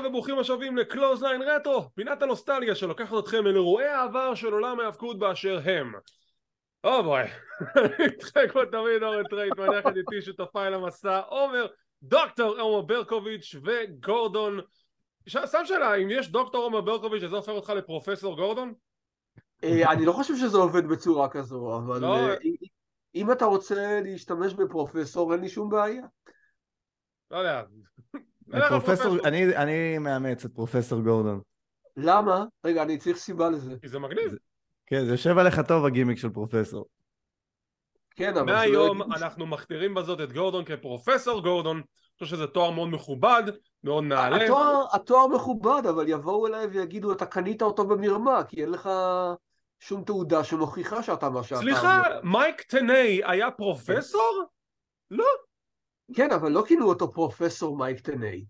שלום וברוכים השבים ל Clothesline Retro, פינת הנוסטלגיה שלוקחת אתכם אל אירועי העבר של עולם ההאבקות באשר הם. Oh boy, איתכם כמו תמיד אורן טרייטמן, יחד איתי שותפיי למסע, עומר, דוקטור עומר ברקוביץ' וגורדון. שם שאלה, אם יש דוקטור עומר ברקוביץ', זה הופך אותך לפרופסור גורדון? אה, אני לא חושב שזה עובד בצורה כזו, אבל לא. אה, אם אתה רוצה להשתמש בפרופסור, אין לי שום בעיה. לא יודע. פרופסור, אני, אני מאמץ את פרופסור גורדון. למה? רגע, אני צריך סיבה לזה. כי זה מגניב. כן, זה יושב עליך טוב הגימיק של פרופסור. כן, אבל... מהיום שלא יגידו- אנחנו מכתירים בזאת את גורדון כפרופסור גורדון. אני חושב שזה תואר מאוד מכובד, מאוד נעלה. התואר, התואר מכובד, אבל יבואו אליי ויגידו, אתה קנית אותו במרמה, כי אין לך שום תעודה שמוכיחה שאתה מה שאתה... סליחה. מייק טנאי היה פרופסור? כן, אבל לא כינו אותו פרופסור מייק טנאי.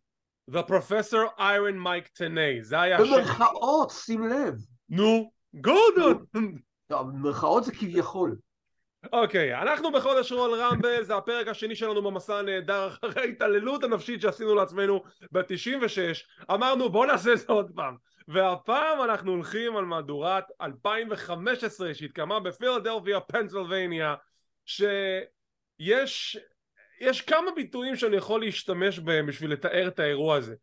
והפרופסור איירון מייק טנאי, זה היה השם. במרכאות, שים לב. נו, גורדון! לא, במרכאות זה כביכול. אוקיי, אנחנו בחודש רול רמבל, זה הפרק השני שלנו במסע הנהדר אחרי ההתעללות הנפשית שעשינו לעצמנו ב-96 אמרנו בוא נעשה זה עוד פעם והפעם אנחנו הולכים על מהדורת 2015 שהתקיימה בפילדלפיה, פנסילבניה שיש יש כמה ביטויים שאני יכול להשתמש בהם בשביל לתאר את האירוע הזה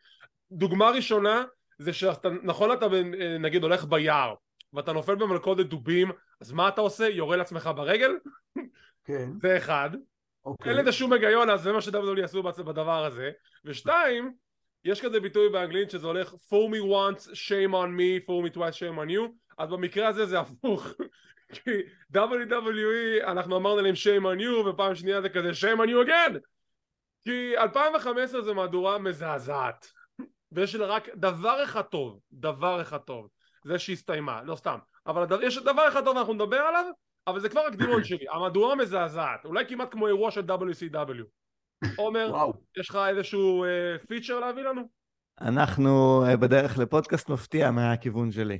דוגמה ראשונה זה שאתה, נכון אתה נגיד הולך ביער ואתה נופל במלכודת דובים אז מה אתה עושה? יורה לעצמך ברגל? כן, זה אחד אוקיי. אין לזה שום היגיון אז זה מה ש-WWE עשו בדבר הזה ושתיים יש כזה ביטוי באנגלית שזה הולך fool me once shame on me fool me twice shame on you אז במקרה הזה זה הפוך כי WWE אנחנו אמרנו להם shame on you ופעם שנייה זה כזה shame on you again כי 2015 זה מהדורה מזעזעת. ויש לה רק דבר אחד טוב דבר אחד טוב זה שהסתיימה. לא סתם. אבל הדבר, יש דבר אחד טוב ואנחנו נדבר עליו אבל זה כבר הקדימון שלי. המהדורה מזעזעת. אולי כמעט כמו אירוע של WCW עומר. יש לך איזשהו אה, פיצ'ר להביא לנו? אנחנו אה, בדרך לפודקאסט מפתיע מהכיוון שלי.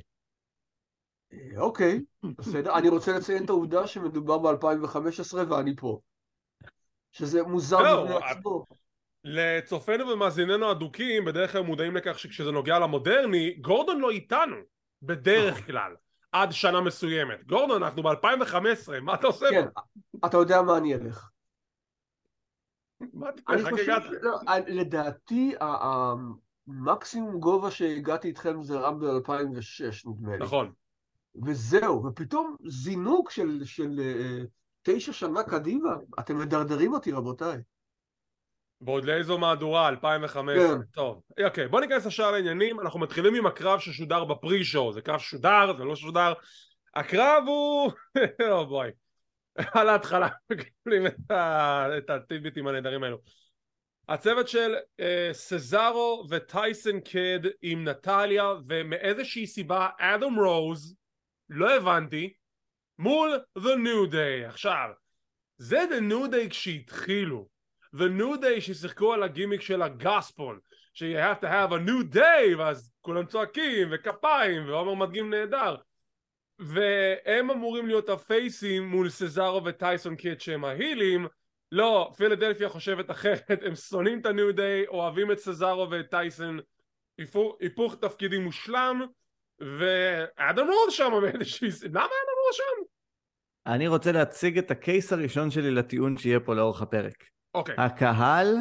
אה, אוקיי, בסדר. אני רוצה לציין את העובדה שמדובר ב-2015 ואני פה. שזה מוזר בפני את- עצמו. לצופינו ומאזיננו הדוקים בדרך כלל מודעים לכך שכשזה נוגע למודרני גורדון לא איתנו בדרך כלל עד שנה מסוימת גורדון אנחנו ב-2015 מה אתה עושה כן? אתה יודע מה אני אלך. מה אתה הגעת? לא, לדעתי, המקסימום גובה שהגעתי איתכם זה רמבל 2006, נדמה לי. נכון וזהו, ופתאום זינוק של, של אה, תשע שנה קדימה. אתם מדרדרים אותי, רבותיי. ועוד לאיזו מהדורה 2015 כן. טוב. אוקיי בוא ניכנס לשאר העניינים. אנחנו מתחילים עם הקרב ששודר בפרי שואו זה קרב שודר זה לא שודר. הקרב הוא או בואי. על ההתחלה. מקבלים את הטיביטים הנהדרים האלו. הצוות של אה, סזארו וטייסון קיד עם נטליה ומאיזושהי סיבה אדם רוז לא הבנתי מול The New Day. עכשיו זה The New Day כשהתחילו. The New Day ששיחקו על הגימיק של הגספול ש- you have to have a new day ואז כולם צועקים וכפיים ועומר מדגים נהדר. והם אמורים להיות הפייסים מול סזארו וטייסון קיד שהם ההילים. לא, פילדלפיה חושבת אחרת. הם שונאים את ה-New Day אוהבים את סזארו ואת טייסון היפוך תפקידים מושלם ואדם רוז שם באיזושהי... למה אדם רוז שם? אני רוצה להציג את הקייס הראשון שלי לטיעון שיהיה פה לאורך הפרק. אוקיי הקהל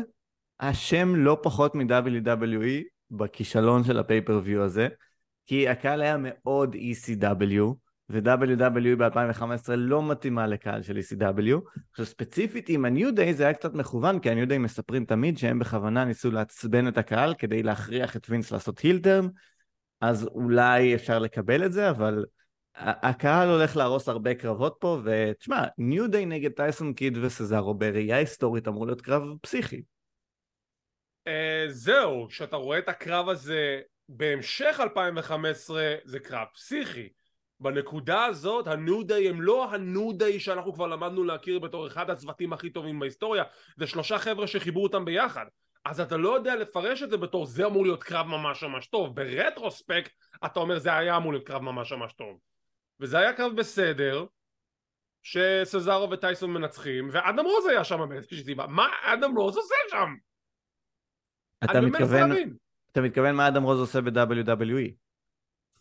אשם לא פחות מ-WWE בכישלון של הפייפריוויו הזה, כי הקהל היה מאוד ECW, ו-WWE ב-2015 לא מתאימה לקהל של ECW. עכשיו ספציפית עם ה-New Day זה היה קצת מכוון, כי ה-New Day מספרים תמיד שהם בכוונה ניסו לעצבן את הקהל כדי להכריח את וינס לעשות הילטרן, אז אולי אפשר לקבל את זה, אבל הקהל הולך להרוס הרבה קרבות פה, ותשמע, ניו דיי נגד טייסון קיד וסזארו בראייה היסטורית אמור להיות קרב פסיכי. אה, זהו, כשאתה רואה את הקרב הזה בהמשך 2015 זה קרב פסיכי בנקודה הזאת הניו דיי הם לא הניו דיי שאנחנו כבר למדנו להכיר בתור אחד הצוותים הכי טובים בהיסטוריה זה שלושה חבר'ה שחיברו אותם ביחד אז אתה לא יודע לפרש את זה בתור זה אמור להיות קרב ממש ממש טוב ברטרוספקט אתה אומר זה היה אמור להיות קרב ממש ממש טוב וזה היה קרב בסדר שסזארו וטייסון מנצחים ואדם רוז היה שם באיזושהי סיבה מה אדם רוז עושה שם? אתה מתכוון. אתה מתכוון מה אדם רוז עושה ב-WWE.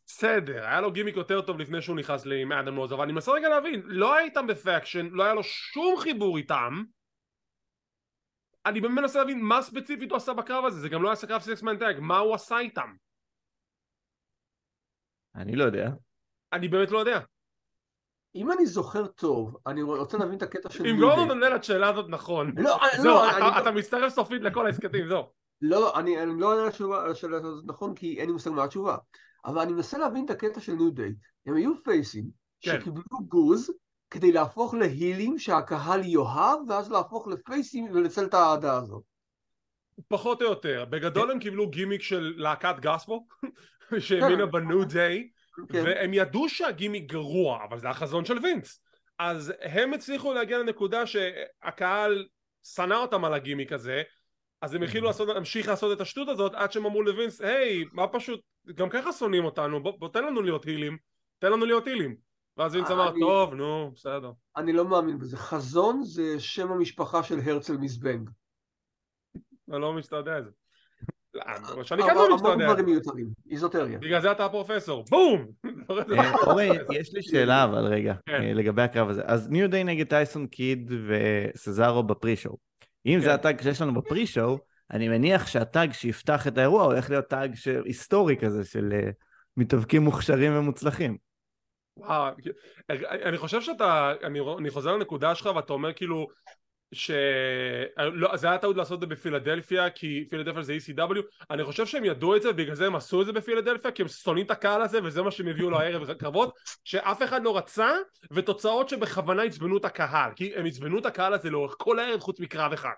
בסדר, היה לו גימיק יותר טוב לפני שהוא נכנס עם אדם רוז, אבל אני מנסה רגע להבין, לא היה איתם בפקשן, לא היה לו שום חיבור איתם. אני באמת מנסה להבין מה ספציפית הוא עשה בקרב הזה, זה גם לא היה קרב סקס מנטג, מה הוא עשה איתם? אני לא יודע. אני באמת לא יודע. אם אני זוכר טוב, אני רוצה להבין את הקטע של... אם גורדון עונה לתשאלה הזאת נכון, לא, זהו, לא, אתה- אני- אתה מצטרף סופית לכל העסקתים, זהו. לא, לא, אני, אני לא עונה השאלה הזאת נכון, כי אין לי מושג מה התשובה. אבל אני מנסה להבין את הקטע של ניו דיי. הם היו פייסים כן. שקיבלו גוז כדי להפוך להילים שהקהל יאהב, ואז להפוך לפייסים ולנצל את האהדה הזאת. פחות או יותר. בגדול הם קיבלו גימיק של להקת גספו, שהאמינה בניו דיי, כן. והם ידעו שהגימיק גרוע, אבל זה החזון של וינס. אז הם הצליחו להגיע לנקודה שהקהל שנא אותם על הגימיק הזה, אז הם לעשות, להמשיך לעשות את השטות הזאת עד שהם אמרו לווינס, היי, מה פשוט, גם ככה שונאים אותנו, בוא, בוא תן לנו להיות הילים, תן לנו להיות הילים. ואז וינס אמר, טוב, נו, בסדר. אני לא מאמין בזה. חזון זה שם המשפחה של הרצל מזבנג. אני לא מסתדר את זה. לא, אבל שאני אבל כן לא המון מסתדר. דברים מיותרים. איזוטריה. בגלל זה אתה פרופסור, בום! אה, אורי, יש לי שאלה אבל רגע, כן. אה, לגבי הקרב הזה. אז ניו דיי נגד טייסון קיד וסזארו ב-pre-show. אם כן. זה ה-tag שיש לנו ב-pre-show, אני מניח שה-tag שיפתח את האירוע הולך להיות tag היסטורי כזה של אה, מתאבקים מוכשרים ומוצלחים. וואו, אני חושב שאתה, אני, אני חוזר לנקודה שלך ואתה אומר כאילו ש... לא, זה היה טעות לעשות את זה בפילדלפיה כי פילדלפיה זה ECW אני חושב שהם ידעו את זה ובגלל זה הם עשו את זה בפילדלפיה כי הם שונאים את הקהל הזה וזה מה שהם הביאו לו הערב קרבות שאף אחד לא רצה ותוצאות שבכוונה עצבנו את הקהל כי הם עצבנו את הקהל הזה לאורך כל הערב חוץ מקרב אחד.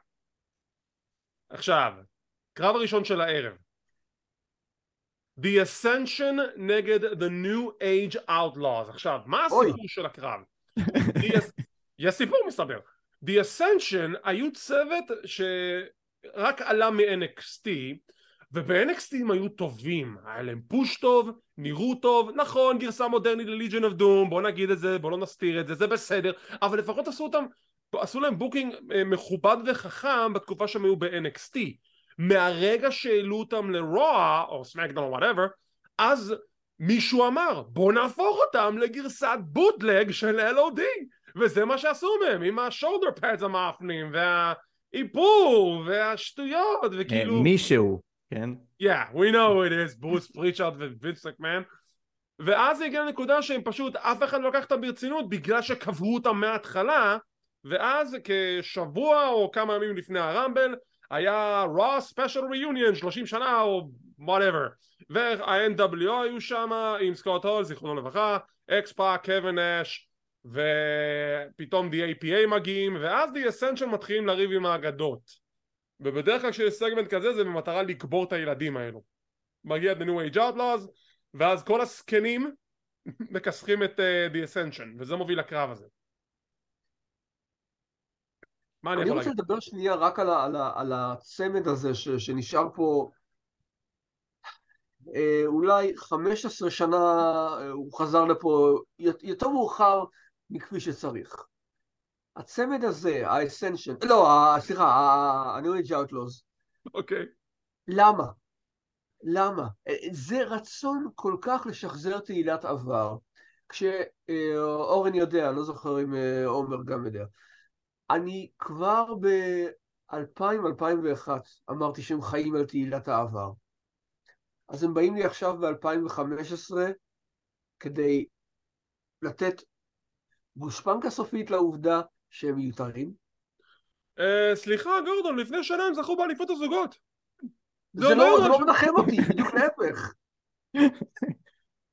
עכשיו קרב הראשון של הערב The Ascension נגד The New Age Outlaws עכשיו מה. הסיפור של הקרב? יש סיפור מסתבר The Ascension היו צוות שרק עלה מ-NXT וב-NXT הם היו טובים, היה להם פוש טוב, נראו טוב, נכון גרסה מודרנית ל-Legion of Doom, בוא נגיד את זה, בוא לא נסתיר את זה, זה בסדר, אבל לפחות עשו אותם, עשו להם booking אה, מכובד וחכם בתקופה שהם היו ב-NXT. מהרגע שהעלו אותם ל-Raw או סמאקדאון או whatever, אז מישהו אמר בוא נהפוך אותם לגרסת bootleg של LOD וזה מה שעשו מהם עם ה-shoulder pads המאפנים והאיפור והשטויות אה, וכאילו מישהו, כן? Yeah, we know who it is, ברוס פריצ'ארד ווינס מקמן ואז זה הגיע לנקודה שהם פשוט, אף אחד לא לקח אותם ברצינות בגלל שקבעו אותם מההתחלה ואז כשבוע או כמה ימים לפני הראמבל היה Raw special reunion 30 שנה או whatever. וה-NWO היו שם עם סקוט הול, זיכרונו לברכה, אקספאק, קווין אש ופתאום The APA מגיעים ואז The Ascension מתחילים לריב עם האגדות. ובדרך כלל כשיש סגמנט כזה זה במטרה לקבור את הילדים האלו. מגיע The New Age Outlaws ואז כל הזקנים מכסחים את uh, The Ascension וזה מוביל לקרב הזה מה אני אני יכול רוצה להגיד? לדבר שנייה רק על, ה, על, ה, על הצמד הזה ש, שנשאר פה אה, אולי 15 שנה אה, הוא חזר לפה יותר מאוחר מכפי שצריך. הצמד הזה, ה-Ascension, לא, סליחה, ה-New Age Outlaws, אוקיי למה? למה? אה, זה רצון כל כך לשחזר תהילת עבר. כשאורן יודע, לא זוכר אם אה, עומר גם יודע. אני כבר ב-2000-2001 אמרתי שהם חיים על תהילת העבר. אז הם באים לי עכשיו ב-2015 כדי לתת גושפנקה סופית לעובדה שהם מיותרים. אה, סליחה גורדון לפני שנה הם זכו באליפות הזוגות זה לא, לא. מנחם אותי, בדיוק להפך.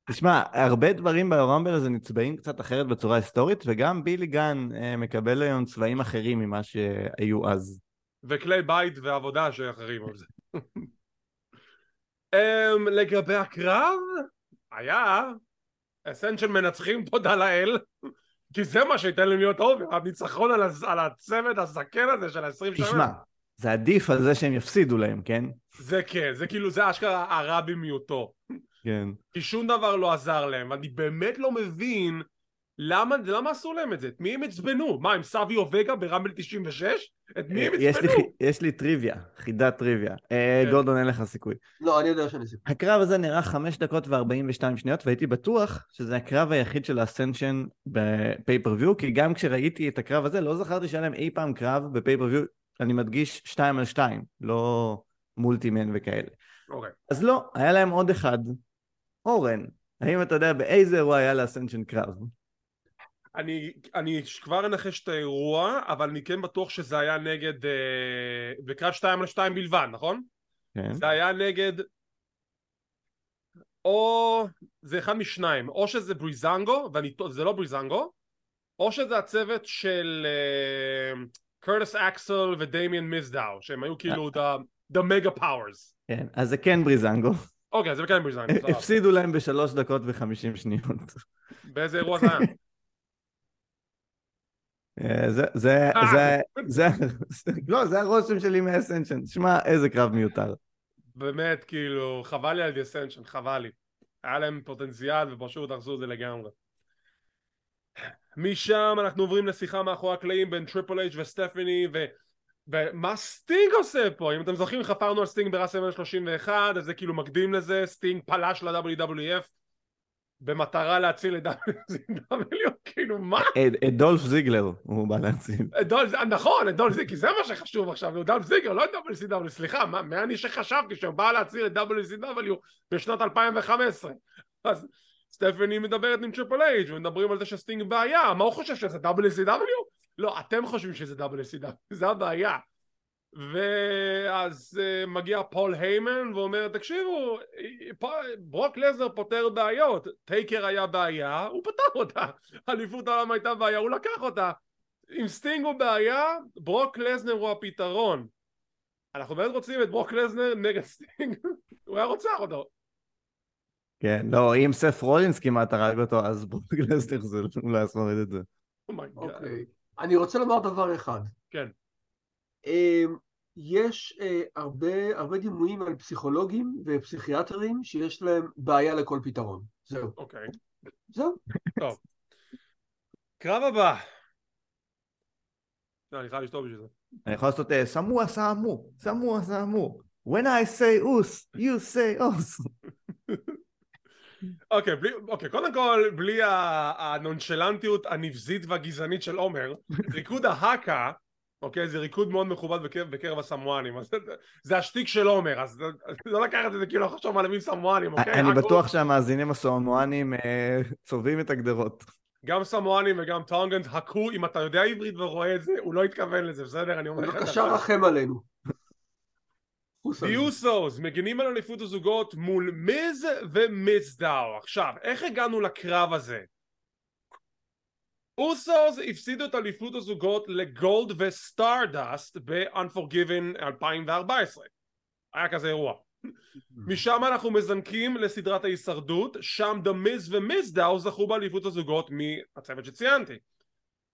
תשמע, הרבה דברים ברמבל הזה נצבעים קצת אחרת בצורה היסטורית, וגם בילי גן אה, מקבל היום צבעים אחרים ממה שהיו אז. וכלי בית ועבודה שאחרים על זה. um, לגבי הקרב, היה אסנשן מנצחים תודה לאל, כי זה מה שייתן להם להיות אובר, הניצחון על, הז- על הצוות הזקן הזה של ה-20 שנה. תשמע, זה עדיף על זה שהם יפסידו להם, כן? זה כן, זה כאילו, זה אשכרה הרע במיעוטו. כן. כי שום דבר לא עזר להם, ואני באמת לא מבין למה, למה עשו להם את זה? את מי הם עצבנו? מה, הם סביו וגה ברמבל 96? את מי הם יש לי, עצבנו? יש לי טריוויה, חידת טריוויה. אה, כן. גורדון, אין לך סיכוי. לא, אני יודע שאני סיפור. הקרב הזה נראה 5 דקות ו-42 שניות, והייתי בטוח שזה הקרב היחיד של האסנשן בפייפריוויו, כי גם כשראיתי את הקרב הזה, לא זכרתי שהיה להם אי פעם קרב בפייפריוויו, אני מדגיש 2 על 2, לא מולטימן וכאלה. אוקיי. אז לא, היה להם עוד אחד, אורן. האם אתה יודע באיזה אירוע היה לאסנשן קרב? אני, אני כבר אנחש את האירוע, אבל אני כן בטוח שזה היה נגד... אה, בקרב 2 על 2 בלבד, נכון? כן. זה היה נגד... או... זה אחד משניים, או שזה בריזנגו, וזה לא בריזנגו, או שזה הצוות של אה, קרטיס אקסל ודמיאן מיזדאו, שהם היו כאילו the, the mega powers. כן, אז זה כן בריזנגו. אוקיי, אז זה כן בריזנגו, סבבה. הפסידו להם בשלוש דקות וחמישים שניות. באיזה אירוע זה היה? אה, זה, זה, זה, זה, לא, זה הרושם שלי מה-Ascension. שמע, איזה קרב מיותר. באמת, כאילו, חבל לי על The Ascension, חבל לי. היה להם פוטנציאל ופשוט הרסו את זה לגמרי. משם אנחנו עוברים לשיחה מאחורי הקלעים בין טריפל אייג' וסטפני. ומה סטינג עושה פה? אם אתם זוכרים חפרנו על סטינג ברסלמניה 31 אז זה כאילו מקדים לזה סטינג פלש ל-WWF במטרה להציל את WCW כאילו מה? את- את דולף זיגלר הוא בא להציל. נכון, את דולף זיגלר, כי זה מה שחשוב עכשיו, הוא דולף זיגלר, לא את WCW, סליחה, מה, מה אני שחשבתי שהוא בא להציל את WCW בשנת 2015? אז סטפני מדברת עם טריפל אייג' ומדברים על זה שסטינג בעיה, מה הוא חושב שזה WCW? לא, אתם חושבים שזה WCW, זה הבעיה. ואז אה, מגיע פול היימן ואומר תקשיבו ברוק לזנר פותר בעיות. טייקר היה בעיה הוא פתר אותה. אליפות העולם הייתה בעיה הוא לקח אותה. אם סטינג הוא בעיה ברוק לזנר הוא הפתרון. אנחנו באמת רוצים את ברוק לזנר נגד סטינג. הוא היה רוצח אותו. כן, לא, אם סף רולינס כמעט הרג אותו, אז ברוק לזנר זה לא שורד את זה. Oh my God אוקיי. אני רוצה לומר דבר אחד. כן. אמ, יש אה, הרבה, הרבה דימויים על פסיכולוגים ופסיכיאטרים שיש להם בעיה לכל פתרון. זהו. אוקיי זהו. טוב קרב הבא לא, אני חייב לשתות בשביל זה אני יכול לעשות אה, סמו, סמואה סמו. When I say us, you say us. אוקיי, בלי, אוקיי, קודם כל, בלי הנונשלנטיות הנבזית והגזענית של עומר, ריקוד ההאקה, אוקיי, זה ריקוד מאוד מכובד בקרב, בקרב הסמואנים, אז זה, זה השטיק של עומר, אז לא לקחת את זה כאילו אנחנו עכשיו מעלמים סמואנים, אוקיי? אני הכל- בטוח שהמאזינים הסואנואנים אה, צובעים את הגדרות. גם סמואנים וגם טונגנט הכו, אם אתה יודע עברית ורואה את זה, הוא לא התכוון לזה, בסדר? אני אומר לך בבקשה. רחם עלינו. דיוסוס מגינים על אליפות הזוגות מול מיז ומיזדאו. עכשיו, איך הגענו לקרב הזה? אוסוס הפסידו את אליפות הזוגות לגולד וסטארדסט ב-Unforgiven 2014. היה כזה אירוע. משם אנחנו מזנקים לסדרת ההישרדות, שם דה מיז ומיזדאו זכו באליפות הזוגות מהצוות שציינתי.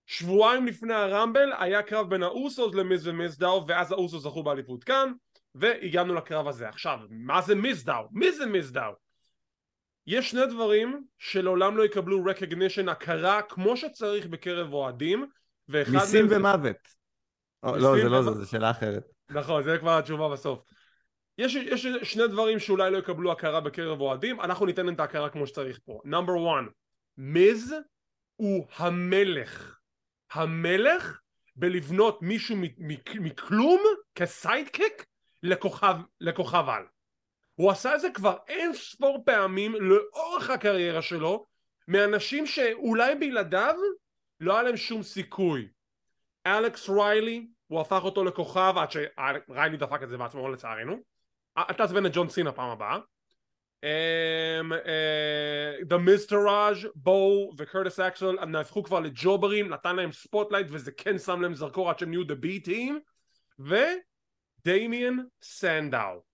שבועיים לפני הרמבל היה קרב בין האוסוס למיז ומיזדאו ואז האוסוס זכו באליפות כאן והגענו לקרב הזה. עכשיו, מה זה מיזדאו? מי זה מיזדאו? יש שני דברים שלעולם לא יקבלו recognition, הכרה כמו שצריך בקרב אוהדים ואחד מיסים מהם ומוות. או, לא, זה לא. זה, זה שאלה אחרת. נכון, זה כבר התשובה בסוף. יש, יש שני דברים שאולי לא יקבלו הכרה בקרב אוהדים, אנחנו ניתן להם את ההכרה כמו שצריך פה. נאמבר 1, מיז הוא המלך. המלך בלבנות מישהו מכלום כסיידקיק לכוכב, לכוכב על. הוא עשה את זה כבר אין ספור פעמים לאורך הקריירה שלו מאנשים שאולי בלעדיו לא היה להם שום סיכוי. אלכס ריילי, הוא הפך אותו לכוכב עד שריילי דפק את זה בעצמו לצערנו. אל תעצבן את ג'ון סינה פעם הבאה. אמ, אה, Miztourage, בו וקרטיס אקסל נהפכו כבר לג'וברים, נתן להם spotlight וזה כן שם להם זרקור עד שהם נהיו The B Team ודמיאן סנדאו.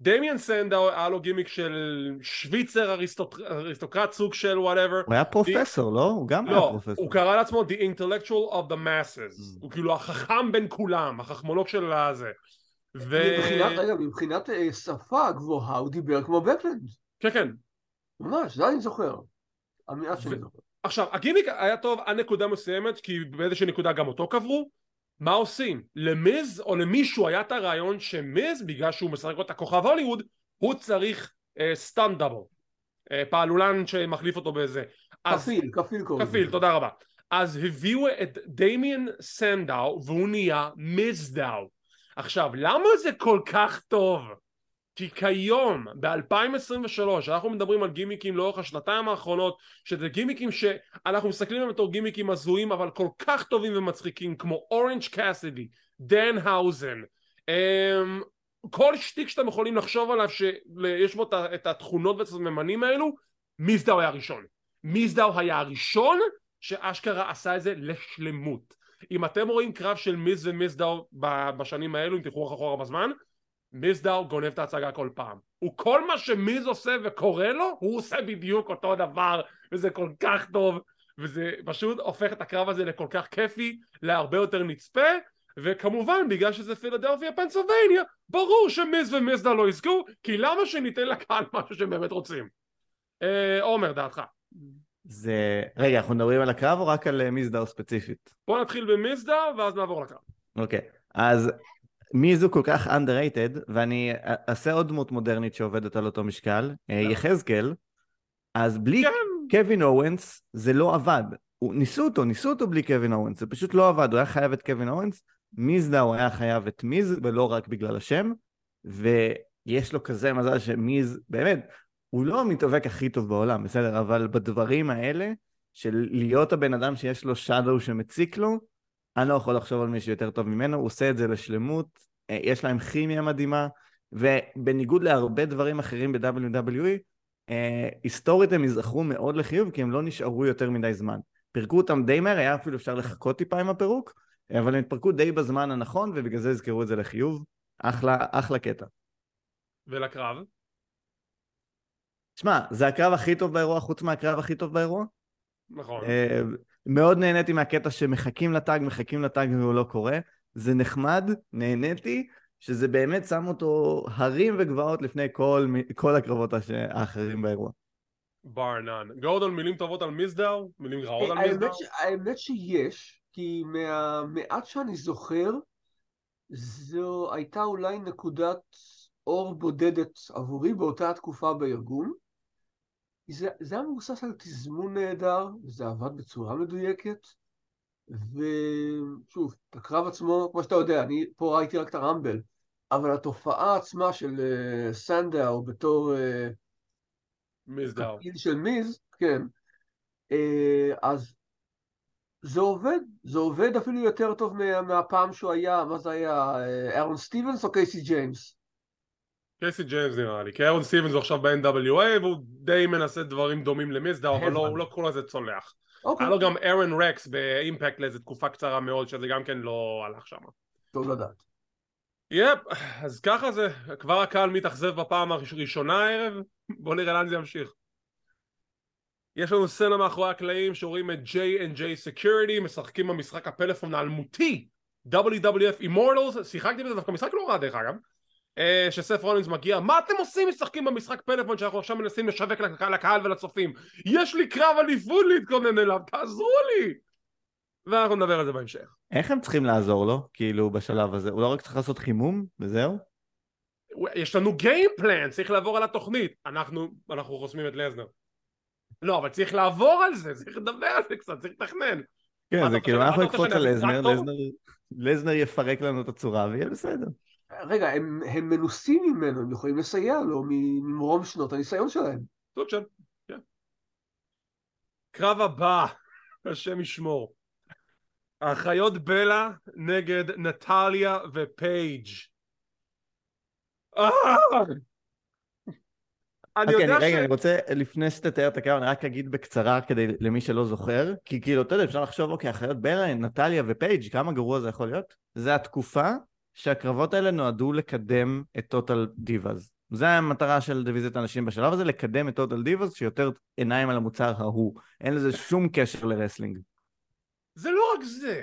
דמיאן סנדאו היה לו גימיק של שוויצר אריסטוק- אריסטוקרט סוג של whatever הוא היה פרופסור, לא? הוא גם היה לא, פרופסור. הוא קרא לעצמו The Intellectual of the Masses Mm. הוא כאילו החכם בין כולם, החכמולוג של הזה ו... מבחינת, רגע, מבחינת אה, שפה גבוהה הוא דיבר כמו בקלנד. כן כן ממש, זה אני זוכר. המעט שאני זוכר. עכשיו, הגימיק היה טוב עד נקודה מסוימת, כי באיזושהי נקודה גם אותו קברו. מה עושים? למיז או למישהו היה את הרעיון שמיז, בגלל שהוא משחק אותה כוכב הוליווד, הוא צריך stunt double. פעלולן שמחליף אותו בזה. אז- כפיל, כפיל קוראים כפיל. תודה רבה. אז הביאו את דמיאן סנדאו והוא נהיה מיזדאו. עכשיו, למה זה כל כך טוב? כי כיום, ב-2023, אנחנו מדברים על גימיקים לאורך השנתיים האחרונות, שזה גימיקים שאנחנו מסתכלים עליהם בתור גימיקים הזויים, אבל כל כך טובים ומצחיקים, כמו אורנג' קאסידי, דן האוזן, אמ, כל שטיק שאתם יכולים לחשוב עליו שיש בו את התכונות ואת הסממנים האלו, מיזדאו היה הראשון. מיזדאו היה הראשון שאשכרה עשה את זה לשלמות. אם אתם רואים קרב של מיז ומיזדאו בשנים האלו, אם תלכו אחורה בזמן, מיזדאו גונב את ההצגה כל פעם. הוא כל מה שמיז עושה וקורה לו, הוא עושה בדיוק אותו דבר, וזה כל כך טוב, וזה פשוט הופך את הקרב הזה לכל כך כיפי, להרבה יותר נצפה, וכמובן בגלל שזה פילדלפיה פנסילבניה, ברור שמיז ומיזדאו לא יזכו, כי למה שניתן לקהל משהו שהם באמת רוצים? אה, עומר, דעתך. זה... רגע, אנחנו מדברים על הקרב או רק על אה, מיזדאו ספציפית? בוא נתחיל במיזדאו ואז נעבור לקרב. אוקיי, אז מיזו כל כך underrated, ואני אעשה עוד דמות מודרנית שעובדת על אותו משקל, אה, יחזקאל, אז בלי כן, קווין אורנס זה לא עבד. הוא- ניסו אותו, ניסו אותו בלי קווין אורנס, זה פשוט לא עבד, הוא היה חייב את קווין אורנס, מיזדאו היה חייב את מיז, ולא רק בגלל השם, ויש לו כזה מזל שמיז, באמת, הוא לא המתאבק הכי טוב בעולם, בסדר, אבל בדברים האלה, של להיות הבן אדם שיש לו שדו שמציק לו, אני לא יכול לחשוב על מישהו יותר טוב ממנו, הוא עושה את זה לשלמות, אה, יש להם כימיה מדהימה, ובניגוד להרבה דברים אחרים ב-WWE, אה, היסטורית הם ייזכרו מאוד לחיוב, כי הם לא נשארו יותר מדי זמן. פירקו אותם די מהר, היה אפילו אפשר לחכות טיפה עם הפירוק, אבל הם התפרקו די בזמן הנכון, ובגלל זה יזכרו את זה לחיוב. אחלה, אחלה קטע. ולקרב. שמע, זה הקרב הכי טוב באירוע, חוץ מהקרב הכי טוב באירוע. נכון. אה, מאוד נהניתי מהקטע שמחכים לטאג, מחכים לטאג והוא לא קורה. זה נחמד, נהניתי, שזה באמת שם אותו הרים וגבעות לפני כל, כל הקרבות האחרים באירוע. בר נאן. גורדון, מילים טובות על מיזדאו? מילים רעות על מיזדאו? האמת, ש... האמת שיש, כי מהמעט שאני זוכר, זו הייתה אולי נקודת אור בודדת עבורי באותה התקופה בארגון. זה, זה היה מבוסס על תזמון נהדר, וזה עבד בצורה מדויקת, ושוב, את הקרב עצמו, כמו שאתה יודע, אני פה ראיתי רק את הרמבל, אבל התופעה עצמה של אה, סנדאו בתור אה, מיזדאו. כפיל של מיז, כן, אה, אז זה עובד, זה עובד אפילו יותר טוב מה, מהפעם שהוא היה, מה זה היה, אה, אהרון סטיבנס או קייסי ג'יימס? קייסי ג'יימס נראה לי, כי אהרון סטיבנס הוא עכשיו ב-NWA והוא די מנסה דברים דומים למיזדאו, אבל לא, הוא לא כל הזה צולח. אוקיי, היה לו גם ארון רקס באימפקט לאיזה תקופה קצרה מאוד, שזה גם כן לא הלך שם. טוב לדעת. יפ, אז ככה זה, כבר הקהל מתאכזב בפעם הראשונה הערב, בוא נראה לאן זה ימשיך. יש לנו סצנה מאחורי הקלעים שרואים את J&J Security משחקים במשחק הפלאפון האלמותי WWF Immortals, שיחקתי בזה דווקא משחק לא רע דרך אגב שסף רולינס מגיע, מה אתם עושים משחקים במשחק פלאפון שאנחנו עכשיו מנסים לשווק לקהל, ולצופים יש לי קרב אליפות להתכונן אליו, תעזרו לי! ואנחנו נדבר על זה בהמשך. איך הם צריכים לעזור לו, כאילו, בשלב הזה? הוא לא רק צריך לעשות חימום, וזהו? יש לנו גיימפלן, צריך לעבור על התוכנית. אנחנו, אנחנו חוסמים את לזנר. לא, אבל צריך לעבור על זה, צריך לדבר על זה קצת, צריך לתכנן. כן, זה כאילו, אנחנו נקפוץ על? לזנר- לזנר יפרק לנו את הצורה ויהיה בסדר. רגע, הם, הם מנוסים ממנו, הם יכולים לסייע לו ממרום שנות הניסיון שלהם. סוג של, כן. קרב הבא, השם ישמור. האחיות בלה נגד נטליה ופייג'. אה! אני אוקיי, יודע ש... רגע, אני רוצה, לפני שתתאר את הקרב, אני רק אגיד בקצרה כדי למי שלא זוכר, כי כאילו, אתה יודע, אפשר לחשוב, אוקיי, אחיות בלה, נטליה ופייג', כמה גרוע זה יכול להיות? זה התקופה שהקרבות האלה נועדו לקדם את Total Divas. זה המטרה של דיוויזיית הנשים בשלב הזה, לקדם את Total Divas, שיותר עיניים על המוצר ההוא. אין לזה שום קשר ל-wrestling. זה לא רק זה.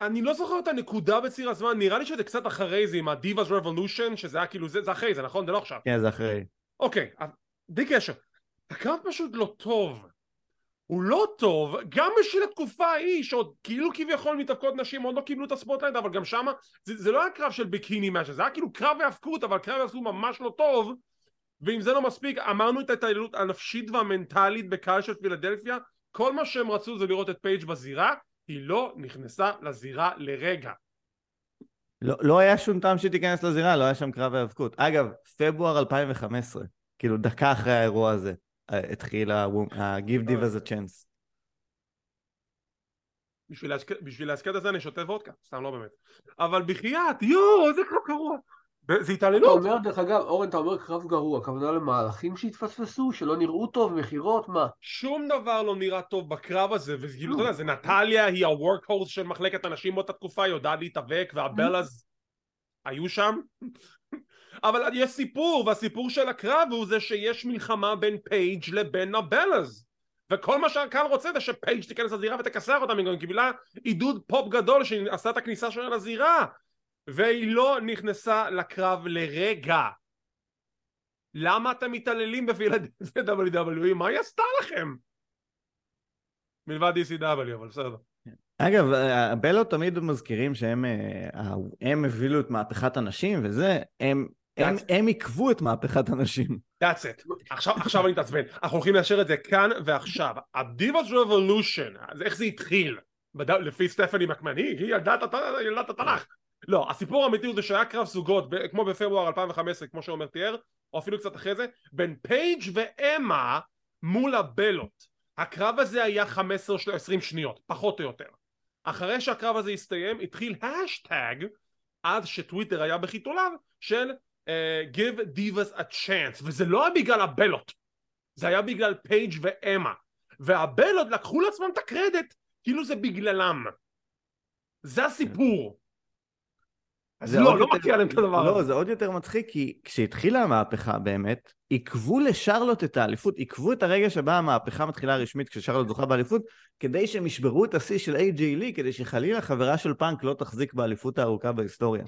אני לא זוכר את הנקודה בציר הזמן, נראה לי שזה קצת אחרי זה עם ה-Divas Revolution, שזה היה כאילו, זה, זה אחרי זה, נכון? זה לא עכשיו. כן, זה אחרי. אוקיי, בלי קשר. הקרב פשוט לא טוב. הוא לא טוב, גם בשביל התקופה ההיא, שעוד כאילו כביכול מתאבקות נשים עוד לא קיבלו את ה-spotlight, אבל גם שמה, זה, זה לא היה קרב של ביקיני מאשר, זה היה כאילו קרב היאבקות, אבל קרב היאבקות ממש לא טוב, ואם זה לא מספיק, אמרנו את ההתעללות הנפשית והמנטלית בקהל של פילדלפיה, כל מה שהם רצו זה לראות את פייג' בזירה, היא לא נכנסה לזירה לרגע. לא, לא היה שום טעם שהיא תיכנס לזירה, לא היה שם קרב היאבקות. אגב, פברואר 2015, כאילו דקה אחרי האירוע הזה, התחיל ה-Give Divas a Chance. בשביל להסכת הזה אני שותה וודקה, סתם לא באמת. אבל בחייאת, יואו, איזה קרב גרוע. זה התעללות. אתה אומר, דרך אגב, אורן, אתה אומר קרב גרוע, הכוונה למהלכים שהתפספסו, שלא נראו טוב, מכירות, מה? שום דבר לא נראה טוב בקרב הזה, וכאילו, אתה יודע, זה נטליה, היא ה-workhorse של מחלקת הנשים באותה תקופה, היא יודעת להתאבק, והבלאז היו שם. אבל יש סיפור, והסיפור של הקרב הוא זה שיש מלחמה בין פייג' לבין הבלאז. וכל מה שהקהל רוצה זה שפייג' תיכנס לזירה ותכסח אותה, היא קיבלה עידוד פופ גדול שעשה את הכניסה שלה לזירה. והיא לא נכנסה לקרב לרגע. למה אתם מתעללים בפילדלפיה WWE? מה היא עשתה לכם? מלבד ECW, אבל בסדר. אגב, הבלו תמיד מזכירים שהם אה, הם הובילו את מהפכת הנשים וזה, הם, הם, הם עיכבו את מהפכת הנשים. That's it. עכשיו, עכשיו אני אתעצבן. אנחנו הולכים לאשר את זה כאן ועכשיו. ה-Divas Revolution, איך זה התחיל? לפי סטפני מקמני, היא ילדה את התנ"ך. לא, הסיפור האמיתי הוא זה שהיה קרב זוגות, כמו בפברואר 2015, כמו שעומר תיאר, או אפילו קצת אחרי זה, בין פייג' ואמה מול הבלות. הקרב הזה היה 15-20 שניות, פחות או יותר. אחרי שהקרב הזה הסתיים, התחיל ההאשטג, אז כשטוויטר היה בחיתוליו, של Give Divas a Chance, וזה לא היה בגלל הבלות, זה היה בגלל פייג' ואמה. והבלות לקחו לעצמם את הקרדיט, כאילו זה בגללם. זה הסיפור. אז לא, לא מגיע להם את הדבר לא, הזה. לא, זה עוד יותר מצחיק, כי כשהתחילה המהפכה באמת, עיכבו לשרלוט את האליפות, עיכבו את הרגע שבה המהפכה מתחילה רשמית כששרלוט זוכה באליפות, כדי שהם ישברו את השיא של איי-ג'יי לי, כדי שחלילה חברה של פאנק לא תחזיק באליפות הארוכה בהיסטוריה.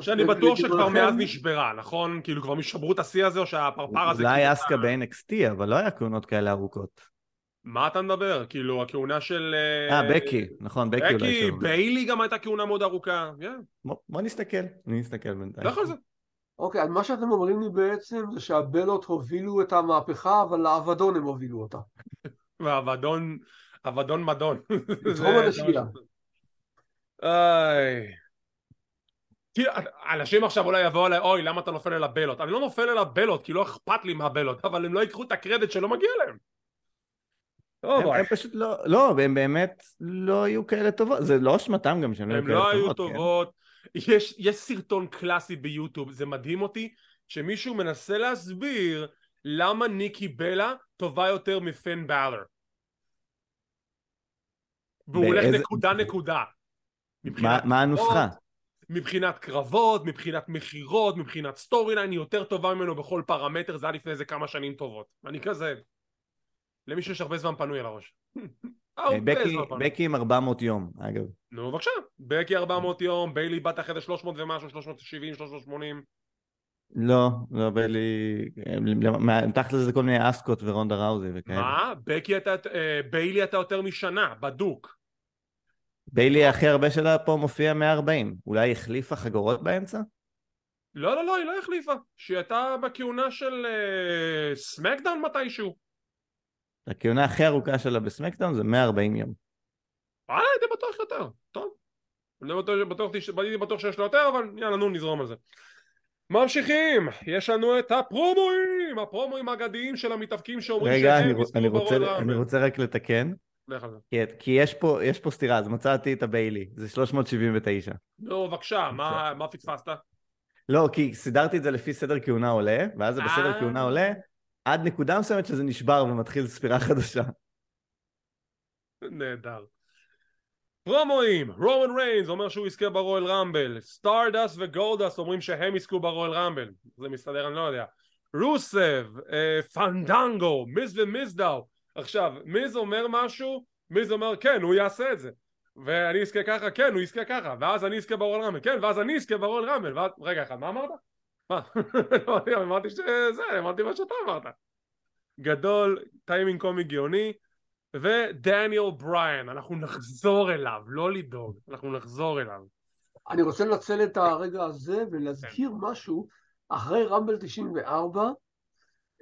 שאני בטוח שכבר מאז נשברה, נכון? כאילו כבר משברו את השיא הזה, או שהפרפר הזה... אולי אסקה ב-NXT, אבל לא היה כהונות כאלה ארוכות. מה אתה מדבר? כאילו הכהונה של... אה, אה בקי, נכון, בקי אולי בקי, ביילי גם הייתה כהונה מאוד ארוכה, בוא נסתכל, אני נסתכל בינתיים. לך על זה. אוקיי, אז מה שאתם אומרים לי בעצם זה שהבלות הובילו את המהפכה, אבל לאבדון הם הובילו אותה. והאבדון, אבדון מדון. לתרום הנשייה. איי. כאילו, אנשים עכשיו אולי יבואו אליי, אוי, למה אתה נופל אל הבלות? אני לא נופל אל הבלות, כי לא אכפת לי מהבלות, אבל הם לא ייקחו את הקרדיט שלא מגיע להם. הם, הם פשוט לא, לא, הם באמת לא היו כאלה טובות, זה לא אשמתם גם שהם לא היו כאלה טובות. הם לא היו טובות, כן? יש, יש סרטון קלאסי ביוטיוב, זה מדהים אותי, שמישהו מנסה להסביר למה ניקי בלה טובה יותר מפן באלר. והוא הולך נקודה נקודה. מה, מה הנוסחה? מבחינת קרבות, מבחינת מכירות, מבחינת storyline, היא יותר טובה ממנו בכל פרמטר, זה היה לפני איזה כמה שנים טובות. אני כזה, למי שיש הרבה זמן פנוי על הראש. אה, בקי עם 400 יום, אגב. נו, בבקשה. בקי 400 יום, ביילי בת אחרי זה 300 ומשהו, 370, 380. לא, לא ביילי... מתחת לזה כל מיני אסקות ורונדה ראוזי וכאלה. מה? בקי. אה, ביילי הייתה יותר משנה, בדוק. ביילי הכי הרבה שלה פה מופיע 140. אולי החליפה חגורות באמצע? לא, לא, לא, היא לא החליפה. שהיא הייתה בכהונה של סמקדאון uh, מתישהו. הכהונה הכי ארוכה שלה בסמקדאון זה 140 יום. וואלה, הייתי בטוח יותר, טוב. אני בטוח, בטוח, הייתי בטוח שיש לו יותר, אבל יאללה, נו, נזרום על זה. ממשיכים, יש לנו את הפרומואים, הפרומואים האגדיים של המתאבקים שאומרים רגע, שהם יזכו ברול רגע, אני רוצה רק לתקן. לך על זה. כי, כי יש, פה, יש פה סתירה, אז מצאתי את הביילי, זה 379. נו, בבקשה, מה, מה פספסת? לא, כי סידרתי את זה לפי סדר כהונה עולה, ואז זה בסדר אה. כהונה עולה, עד נקודה מסוימת שזה נשבר ומתחיל ספירה חדשה. נהדר. פרומואים, רומן ריינס אומר שהוא יזכה ב-Royal Rumble, סטארדסט וגולדס אומרים שהם יזכו ב-Royal Rumble, זה מסתדר אני לא יודע, רוסב, אה, פנדנגו, מיז ומיזדאו, עכשיו מיז אומר משהו, מיז אומר כן הוא יעשה את זה, ואני אזכה ככה, כן הוא יזכה ככה, ואז אני אזכה ב-Royal Rumble, כן ואז אני אזכה ב-Royal Rumble, ואז, רגע אחד מה אמרת? מה? אמרתי שזה, אמרתי מה שאתה אמרת. גדול, טיימינג קומי גאוני, ודניאל בריין, אנחנו נחזור אליו, לא לדאוג, אנחנו נחזור אליו. אני רוצה לנצל את הרגע הזה ולהזכיר משהו, אחרי רמבל 94,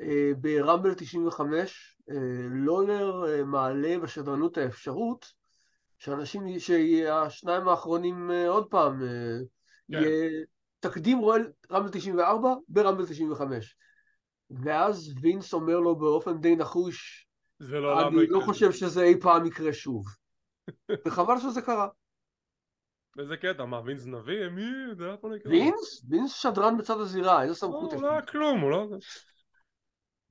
אה, ברמבל 95, אה, לולר אה, מעלה בשדרנות האפשרות שאנשים, שהשניים האחרונים עוד פעם, כן. יהיה תקדים רמבל 94 ברמבל 95. ואז וינס אומר לו באופן די נחוש, לא אני לא חושב שזה אי פעם יקרה שוב. וחבל שזה קרה. איזה קטע, מה, וינס נביא? מי? זה פעם לא יקרה. וינס? וינס שדרן בצד הזירה, איזה סמכות יש לו? לא, לא כלום, הוא לא...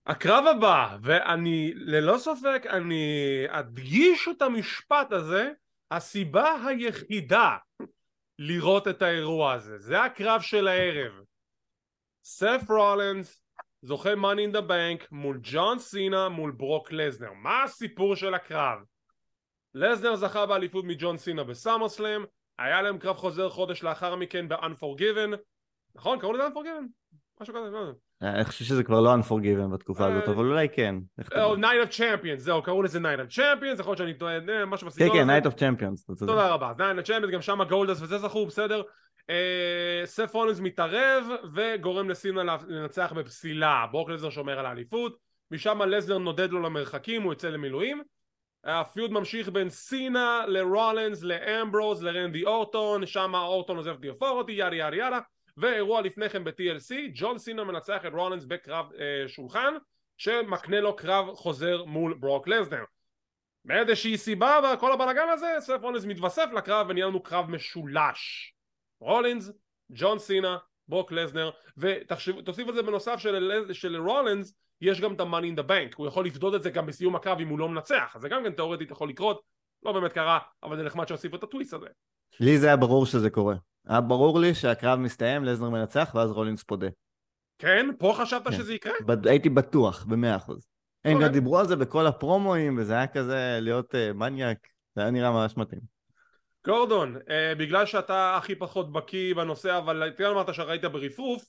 הקרב הבא, ואני, ללא ספק, אני אדגיש את המשפט הזה, הסיבה היחידה לראות את האירוע הזה, זה הקרב של הערב. סף רולנס זוכה money in the bank מול ג'ון סינה מול ברוק לזנר. מה הסיפור של הקרב? לזנר זכה באליפות מג'ון סינה בסאמרסלאם, היה להם קרב חוזר חודש לאחר מכן ב-Unforgiven, נכון? קראו לזה Unforgiven? משהו כזה, לא יודע. אני חושב שזה כבר לא Unforgiven בתקופה הזאת, אה, אבל אולי כן. או Night of Champions, זהו, קראו לזה Night of Champions, יכול להיות שאני טועה, אה, משהו בסגנון. כן, כן, Night of Champions. תודה רבה, Night of Champions, גם שם הגולדס וזה זכור, בסדר. אה, סף רולינס מתערב וגורם לסינה לנצח בפסילה, ברוק לזר שומר על האליפות, משם לזר נודד לו למרחקים, הוא יוצא למילואים. הפיוד ממשיך בין סינה לרולנס, לאמברוז, לרנדי אורטון, שם אורטון עוזב את דיופורוטי, יאללה יאללה יאללה. ואירוע לפני כן ב-TLC, ג'ון סינה מנצח את רולנס בקרב אה, שולחן, שמקנה לו קרב חוזר מול ברוק לזנר. מאיזושהי סיבה בכל הבלאגן הזה, סף רולנס מתווסף לקרב ונהיה לנו קרב משולש. רולינס, ג'ון סינה, ברוק לזנר, ותוסיף את זה בנוסף של, של רולינס, יש גם את ה-money in the bank, הוא יכול לפדוד את זה גם בסיום הקרב אם הוא לא מנצח, זה גם כן תאורטית יכול לקרות, לא באמת קרה, אבל זה נחמד שהוסיפו את הטוויסט הזה. לי זה היה ברור שזה קורה. היה ברור לי שהקרב מסתיים, לזנר מנצח, ואז רולינס פודה. כן? פה חשבת כן. שזה יקרה? ב- הייתי בטוח, במאה אחוז. הם גם דיברו על זה בכל הפרומואים, וזה היה כזה להיות uh, מניאק, זה היה נראה ממש מתאים. גורדון, uh, בגלל שאתה הכי פחות בקיא בנושא, אבל תראה אמרת שראית בריפוף,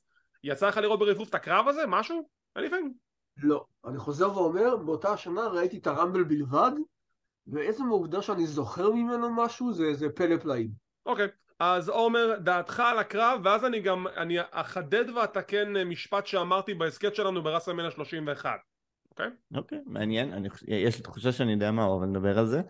יצא לך לראות בריפוף את הקרב הזה? משהו? anything? לא. אני חוזר ואומר, באותה השנה ראיתי את הרמבל בלבד, ועצם העובדה שאני זוכר ממנו משהו זה, זה פלא פלאים. אוקיי. Okay. אז עומר, דעתך על הקרב, ואז אני גם, אני אחדד ואתקן משפט שאמרתי בהסכת שלנו ברסלמניה 31, אוקיי? אוקיי, מעניין, אני, יש לי תחושה שאני יודע מה, אבל נדבר על זה.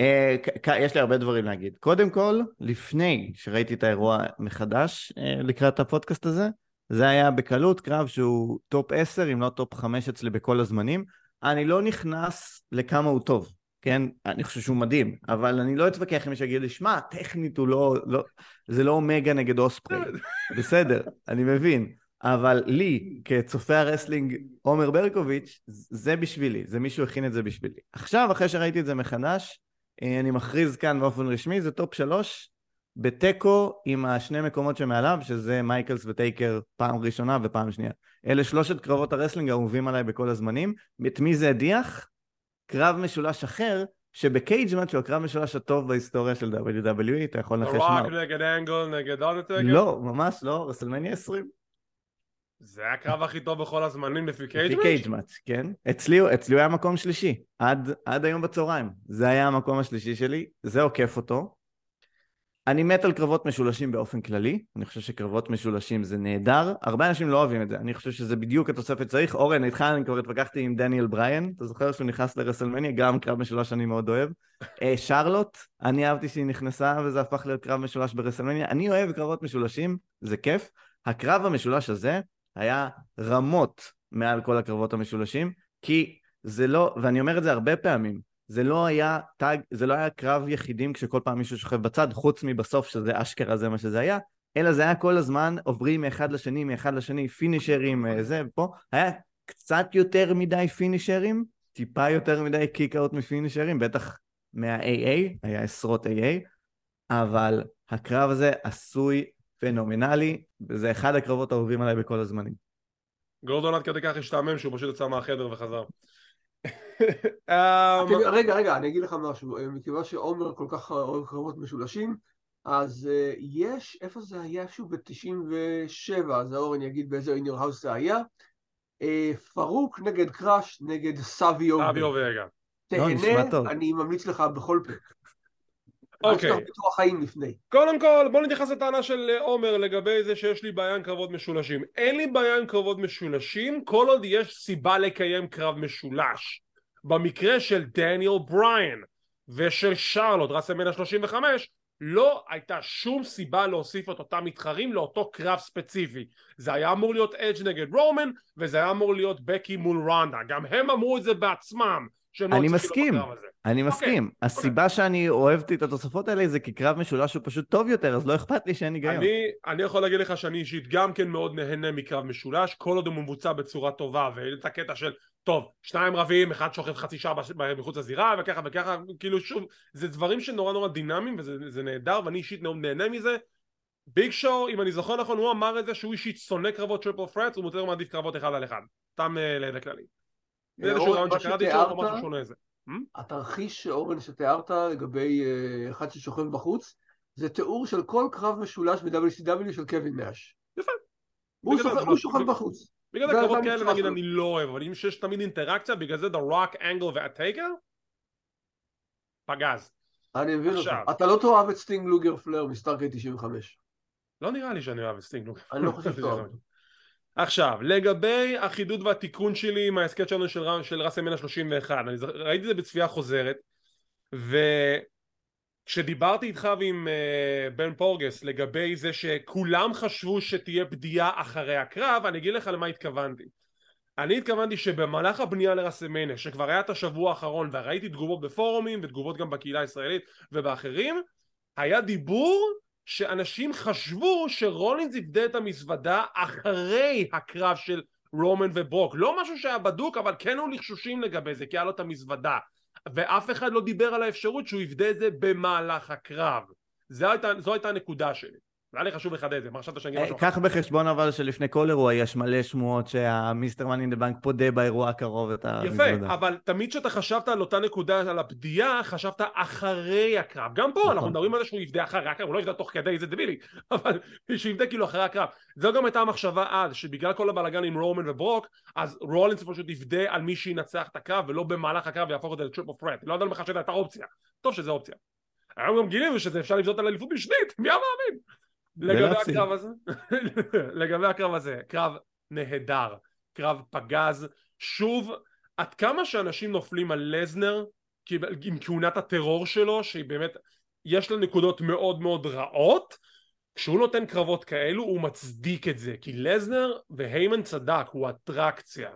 אה, יש לי הרבה דברים להגיד. קודם כל, לפני שראיתי את האירוע מחדש אה, לקראת הפודקאסט הזה, זה היה בקלות קרב שהוא top 10 אם לא top 5 אצלי בכל הזמנים. אני לא נכנס לכמה הוא טוב, כן? אני חושב שהוא מדהים, אבל אני לא אתווכח עם מי שיגיד לי, שמע, טכנית הוא לא, לא... זה לא אומגה נגד אוספרי. בסדר, אני מבין. אבל לי, כצופה ה wrestling עומר ברקוביץ', זה בשבילי, זה מישהו הכין את זה בשבילי. עכשיו, אחרי שראיתי את זה מחדש, אה, אני מכריז כאן באופן רשמי, זה top שלוש, בתיקו עם השני מקומות שמעליו, שזה מייקלס וטייקר פעם ראשונה ופעם שנייה. אלה שלושת קרבות ה wrestling האהובים עליי בכל הזמנים. את מי זה הדיח? קרב משולש אחר, שב Cagematch הוא הקרב משולש הטוב בהיסטוריה של WWE, אתה יכול לנחש מה. רוק נגד אנגל נגד אונטגל? לא, ממש לא, רסלמניה 20. זה הקרב הכי טוב בכל הזמנים לפי Cagematch? לפי קייג' מאץ', כן. אצלי, אצלי הוא היה מקום שלישי, עד, עד היום בצהריים. זה היה המקום השלישי שלי, זה עוקף אותו. אני מת על קרבות משולשים באופן כללי, אני חושב שקרבות משולשים זה נהדר, הרבה אנשים לא אוהבים את זה, אני חושב שזה בדיוק התוספת שצריך. אורן, איתך אני כבר התווכחתי עם דניאל בריין, אתה זוכר שהוא נכנס לרסלמניה, גם קרב משולש אני מאוד אוהב. אה, שרלוט, אני אהבתי שהיא נכנסה וזה הפך להיות קרב משולש ברסלמניה, אני אוהב קרבות משולשים, זה כיף. הקרב המשולש הזה היה רמות מעל כל הקרבות המשולשים, כי זה לא, ואני אומר את זה הרבה פעמים, זה לא היה tag, זה לא היה קרב יחידים כשכל פעם מישהו שוכב בצד, חוץ מבסוף שזה אשכרה זה מה שזה היה, אלא זה היה כל הזמן עוברים מאחד לשני, מאחד לשני, פינישרים, אה, זה, פה, היה קצת יותר מדי פינישרים, טיפה יותר מדי kick-out מפינישרים, בטח מה-AA, היה עשרות AA, אבל הקרב הזה עשוי פנומנלי, וזה אחד הקרבות האהובים עליי בכל הזמנים. גורדון עד כדי כך השתעמם שהוא פשוט יצא מהחדר וחזר. אמ, רגע, רגע, אני אגיד לך משהו. אה, מכיוון שעומר כל כך אוהב קרבות משולשים, אז אה, יש, איפה זה היה? איפשהו ב-97, אז אורן יגיד באיזה In Your House זה היה. אה, פארוק נגד קראש נגד סאביו וגה. אובגה. לא, נשמע תהנה, טוב. אני ממליץ לך בכל פה. אוקיי. אל תשכח ביטוח חיים לפני. קודם כל בוא נתייחס לטענה של אה, עומר לגבי זה שיש לי בעיה עם קרבות משולשים. אין לי בעיה עם קרבות משולשים כל עוד יש סיבה לקיים קרב משולש. במקרה של דניאל בריין ושל שרלוט רסמנה 35 לא הייתה שום סיבה להוסיף את אותם מתחרים לאותו קרב ספציפי. זה היה אמור להיות אדג' נגד רומן וזה היה אמור להיות בקי מול רונדה גם הם אמרו את זה בעצמם אני מסכים. אני מסכים. הסיבה שאני אוהבתי את התוספות האלה זה כי קרב משולש הוא פשוט טוב יותר, אז לא אכפת לי שאין היגיון. אני, אני יכול להגיד לך שאני אישית גם כן מאוד נהנה מקרב משולש כל עוד הוא מבוצע בצורה טובה ואין את הקטע של טוב שניים רבים אחד שוכב חצי שעה מחוץ לזירה וככה וככה כאילו שוב זה דברים שנורא נורא דינמיים וזה זה נהדר ואני אישית מאוד נהנה מזה ביג שואו אם אני זוכר נכון הוא אמר את זה שהוא אישית שונא קרבות triple threats הוא יותר מעדיף קרבות אחד על אחד סתם אה, לידע כללי זה איזשהו ראיון שקראתי שהוא שתיארת- משהו שונה זה התרחיש אורן שתיארת לגבי אה, אחד ששוכב בחוץ, זה תיאור של כל קרב משולש ב-WCW של קווין נאש. יפה הוא שוכב- לא- בחוץ. בגלל זה קרבות כאלה נגיד. אני לא אוהב אבל אם שיש תמיד אינטראקציה בגלל זה The Rock, Angle והטייקר פגז אני מבין אותך. אתה לא תאהב את סטינג לוגר פלר מסטארקייד 95. לא נראה לי שאני אוהב את סטינג. אני לא חושב שאתה אוהב. עכשיו, לגבי החידוד והתיקון שלי עם ההסכת שלנו של, של רסלמניה 31, אני ז- ראיתי את זה בצפייה חוזרת, וכשדיברתי איתך ועם uh, בן פורגס לגבי זה שכולם חשבו שתהיה בגידה אחרי הקרב, אני אגיד לך למה התכוונתי. אני התכוונתי שבמהלך הבנייה לרסלמניה, שכבר היה את השבוע האחרון וראיתי תגובות בפורומים ותגובות גם בקהילה הישראלית ובאחרים, היה דיבור שאנשים חשבו שרולינס יפדה את המזוודה אחרי הקרב של רומן וברוק. לא משהו שהיה בדוק אבל כן היו לחשושים לגבי זה כי היה לו את המזוודה. ואף אחד לא דיבר על האפשרות שהוא יפדה את זה במהלך הקרב. זו הייתה, זו הייתה הנקודה שלי היה לי חשוב לחדד את זה מה חשבת שאני אגיד אה, משהו קח בחשבון אבל שלפני כל אירוע יש מלא שמועות שהמיסטר מאני דה בנק פודה באירוע הקרוב את המזוודה. יפה, אבל תמיד כשאתה חשבת על אותה נקודה, על הבדיעה, חשבת אחרי הקרב. גם פה אנחנו נכון. מדברים על זה שהוא יבדה אחרי הקרב, הוא לא יבדה תוך כדי, זה דבילי, אבל שהוא יבדה כאילו אחרי הקרב. זו גם הייתה המחשבה אז, שבגלל כל הבלאגן עם רומן וברוק, אז רולינס פשוט יבדה על מי שינצח את הקרב, ולא במהלך הקרב ויהפוך את זה לטריפל פרט. לא ידענו בכלל שזו הייתה אופציה. טוב שזה אופציה. היום גם גילינו שזה אפשר לבדות על אליפות משנית, מי היה מאמין? לגבי. הקרב הזה, לגבי הקרב הזה, קרב נהדר, קרב פגז, שוב, עד כמה שאנשים נופלים על לזנר עם כהונת הטרור שלו, שהיא באמת, יש לה נקודות מאוד מאוד רעות, כשהוא נותן קרבות כאלו הוא מצדיק את זה, כי לזנר והיימן צדק, הוא אטרקציה.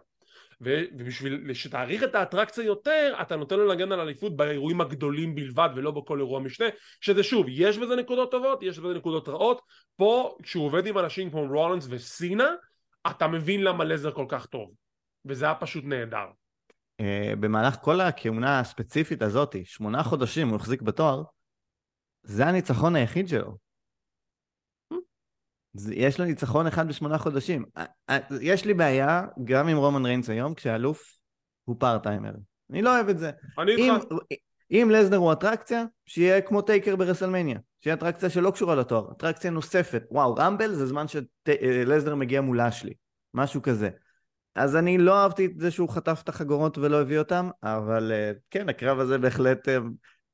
ובשביל שתעריך את האטרקציה יותר, אתה נותן לו להגן על אליפות באירועים הגדולים בלבד ולא בכל אירוע משנה, שזה שוב, יש בזה נקודות טובות, יש בזה נקודות רעות, פה כשהוא עובד עם אנשים כמו רולינס וסינה, אתה מבין למה לזנר כל כך טוב, וזה היה פשוט נהדר. אה, במהלך כל הכהונה הספציפית הזאת, שמונה חודשים הוא החזיק בתואר, זה הניצחון היחיד שלו. יש לו ניצחון אחד בשמונה חודשים. אה, אה, יש לי בעיה גם עם רומן ריינס היום, כשהאלוף הוא part-timer. אני לא אוהב את זה. אני אם, איתך, אם לזנר הוא אטרקציה, שיהיה כמו טייקר ברסלמניה. שיהיה אטרקציה שלא קשורה לתואר, אטרקציה נוספת. וואו, רמבל זה זמן שלזנר מגיע מול לאשלי. משהו כזה. אז אני לא אהבתי את זה שהוא חטף את החגורות ולא הביא אותם, אבל אה, כן, הקרב הזה בהחלט...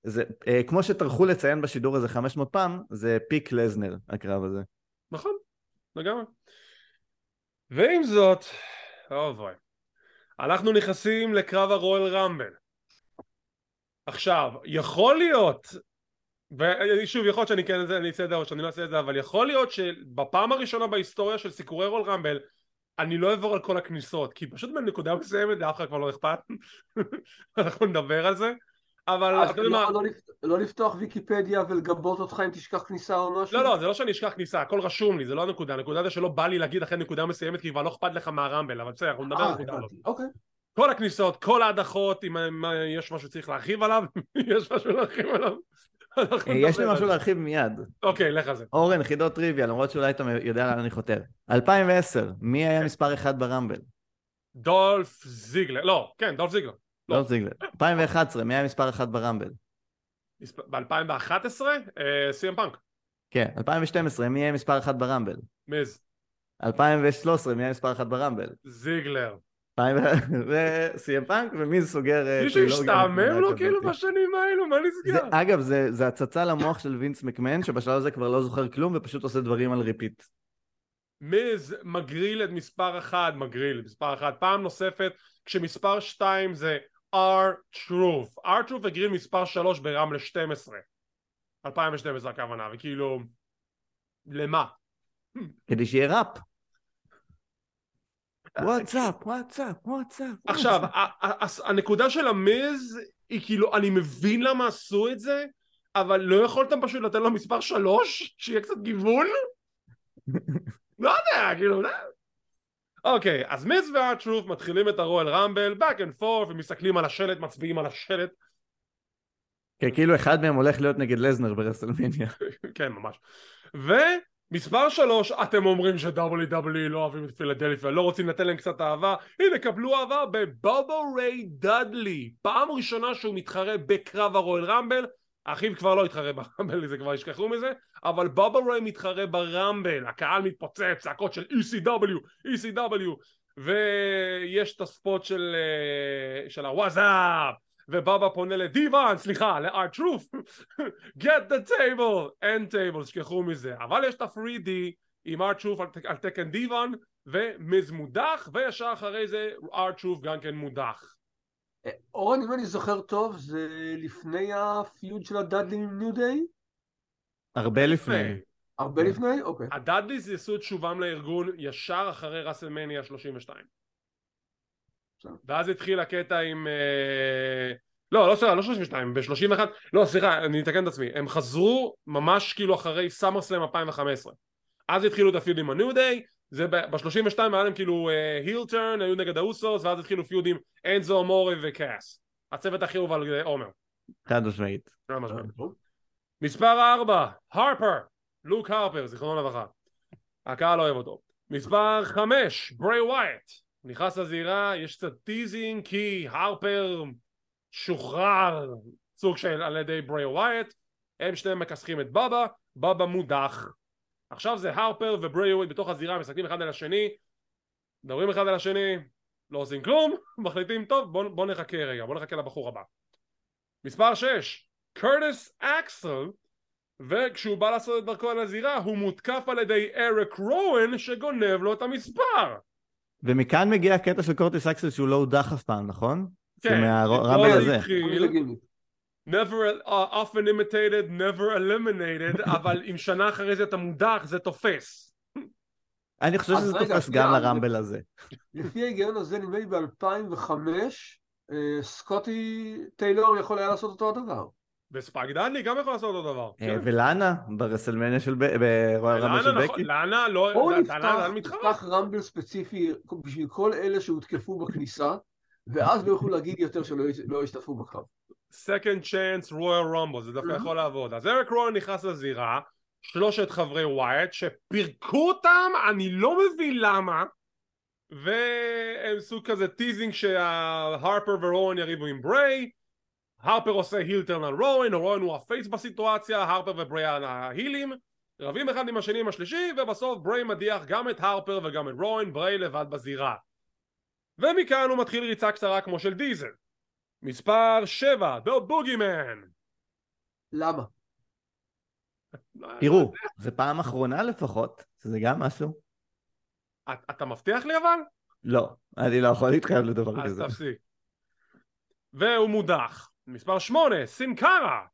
זה, כמו שטרחו לציין בשידור הזה 500 פעם, זה פיק לזנר, הקרב הזה. נכון, לגמרי. ועם זאת, אוי אנחנו נכנסים לקרב הרואל רמבל. עכשיו, יכול להיות, ושוב, יכול להיות שאני כן אני אעשה את זה או שאני לא אעשה את זה, אבל יכול להיות שבפעם הראשונה בהיסטוריה של סיקורי רול רמבל, אני לא אעבור על כל הכניסות, כי פשוט בנקודה מסוימת לאף אחד כבר לא אכפת, אנחנו נדבר על זה, אבל אתה יודע מה, למה לא לא לפתוח ויקיפדיה ולגבות אותך אם תשכח כניסה או משהו? לא לא זה לא שאני אשכח כניסה הכל רשום לי זה לא הנקודה הנקודה זה שלא בא לי להגיד אחרי נקודה מסוימת כי כבר לא אכפת לך מהרמבל אבל בסדר אנחנו נדבר על אה, הנקודה הזאת אוקיי. כל הכניסות כל ההדחות אם יש משהו שצריך להרחיב עליו יש משהו להרחיב עליו אה, יש לי משהו. להרחיב מיד. אוקיי לך על זה אורן, חידות טריוויה, למרות שאולי אתה יודע לאן אני חותר. 2010, מי היה מספר אחד ברמבל? דולף זיגלר לא כן דולף זיגלר לא. לא זיגלר. 2011, מי היה מספר אחת ברמבל? ב-2011 סי.אם פאנק כן, 2012, מי היה מספר אחת ברמבל? מיז 2013, מי היה מספר אחת ברמבל? זיגלר. וסי.אם פאנק, ומי זה סוגר... אה, מישהו השתעמם לו כאילו. בשנים האלו? מה נסגר? אגב, זה, הצצה למוח של וינס מקמן, שבשלב הזה כבר לא זוכר כלום ופשוט עושה דברים על repeat. מיז מגריל את מספר אחד, מגריל, מספר אחד, פעם נוספת, כשמספר שתיים זה R-Truth. R-Truth הגריל מספר שלוש ברמבל 12. 2012 הכוונה, וכאילו... למה? כדי שיהיה ראפ. What's up, what's up, what's up. עכשיו, הנקודה של המיז היא כאילו, אני מבין למה עשו את זה, אבל לא יכולתם פשוט לתת לו מספר שלוש? שיהיה קצת גיוון? לא יודע, כאילו, לא. אוקיי, אז מיז והארטרוף מתחילים את הרואל רמבל, back and forth, ומסתכלים על השלט, מצביעים על השלט, כן, כאילו אחד מהם הולך להיות נגד לזנר ברסלמניה. כן, ממש. ומספר שלוש, אתם אומרים ש-WWE לא אוהבים את פילדלפיה, לא רוצים לתת להם קצת אהבה, הנה קבלו אהבה בבובו ריי דאדלי. פעם ראשונה שהוא מתחרה בקרב הרואל רמבל, אחיו כבר לא התחרה ברמבל, זה כבר ישכחו מזה, אבל בובו ריי מתחרה ברמבל, הקהל מתפוצץ, צעקות של ECW, ECW, ויש את הספוט של, אה, של הוואזאפ, ובבא פונה לדיוון, סליחה, ל-R-Truth, get the table, אין table, שכחו מזה. אבל יש את ה-3D עם R-Truth על, על תקן דיוון, ומיז מודח, וישר אחרי זה R-Truth גם כן מודח. אורן, אם אני זוכר טוב, זה לפני הפיוד של הדאדלי עם ניו דיי? הרבה לפני. הרבה כן. לפני? אוקיי. הדאדליס יעשו את שובם לארגון ישר אחרי ראסלמניה 32. בסדר. ואז התחיל הקטע עם... אה, לא, לא סליחה, לא 32, ב-31, לא סליחה, אני אתקן את עצמי, הם חזרו ממש כאילו אחרי סאמר סלאם 2015. אז התחילו את ה feud עם ה-New Day, זה ב-32 היה להם כאילו heel turn, היו נגד האוסוס, ואז התחילו feud עם אנזו אמורה וקאס. הצוות הכי אהוב על עומר. חד משמעית. אה, מספר 4, הרפר, לוק הרפר, זיכרונו לברכה. הקהל אוהב אותו. מספר 5, ברי ווייט. נכנס לזירה, יש קצת teasing כי הרפר שוחרר סוג של על ידי ברי ווייט. הם שניהם מכסחים את בבא, בבא מודח. עכשיו זה הרפר וברי ווייט בתוך הזירה, מסתכלים אחד על השני, מדברים אחד על השני, לא עושים כלום, מחליטים טוב בוא, בוא נחכה רגע, בוא נחכה לבחור הבא. מספר 6, קרטיס אקסל וכשהוא בא לעשות את דרכו על הזירה הוא מותקף על ידי אריק רואן שגונב לו את המספר ומכאן מגיע הקטע של קורטיס אקסל שהוא לא הודח אף פעם, נכון? זה כן, מהרמבל זה הזה. Never uh, often imitated, never eliminated אבל אם שנה אחרי זה אתה מודח זה תופס אני חושב שזה רגע, תופס גם לרמבל הזה. לפי ההיגיון הזה, נדמה לי ב-2005, סקוטי טיילור יכול היה לעשות אותו הדבר. וספייק דנלי גם יכול לעשות אותו דבר אה, כן. ולאנה ברסלמניה של ב- ברומבל רמבל של נכון- בקי. לאנה לא, בואו נפתח מתחרה נפתח רמבל ספציפי בשביל כל אלה שהותקפו בכניסה, ואז לא יוכלו להגיד יותר שלא לא השתתפו בקרב. Second chance royal rumble זה דווקא Mhm. יכול לעבוד. אז אריק רואן נכנס לזירה שלושת חברי ווייט שפירקו אותם אני לא מבין למה והם סוג כזה teasing שההרפר ורואן יריבו עם בריי. הרפר עושה heel turn על רואן רואן הוא ה face בסיטואציה הרפר ובריי ההילים. רבים אחד עם השני עם השלישי ובסוף בריי מדיח גם את הרפר וגם את רואן בריי לבד בזירה. ומכאן הוא מתחיל ריצה קצרה כמו של דיזל מספר 7, The Boogeyman למה? תראו, זה פעם אחרונה לפחות, שזה גם משהו. את- אתה מבטיח לי אבל? לא, אני לא יכול להתחייב לדבר אז כזה. תפסיק. והוא מודח. מספר 8, סינקרה.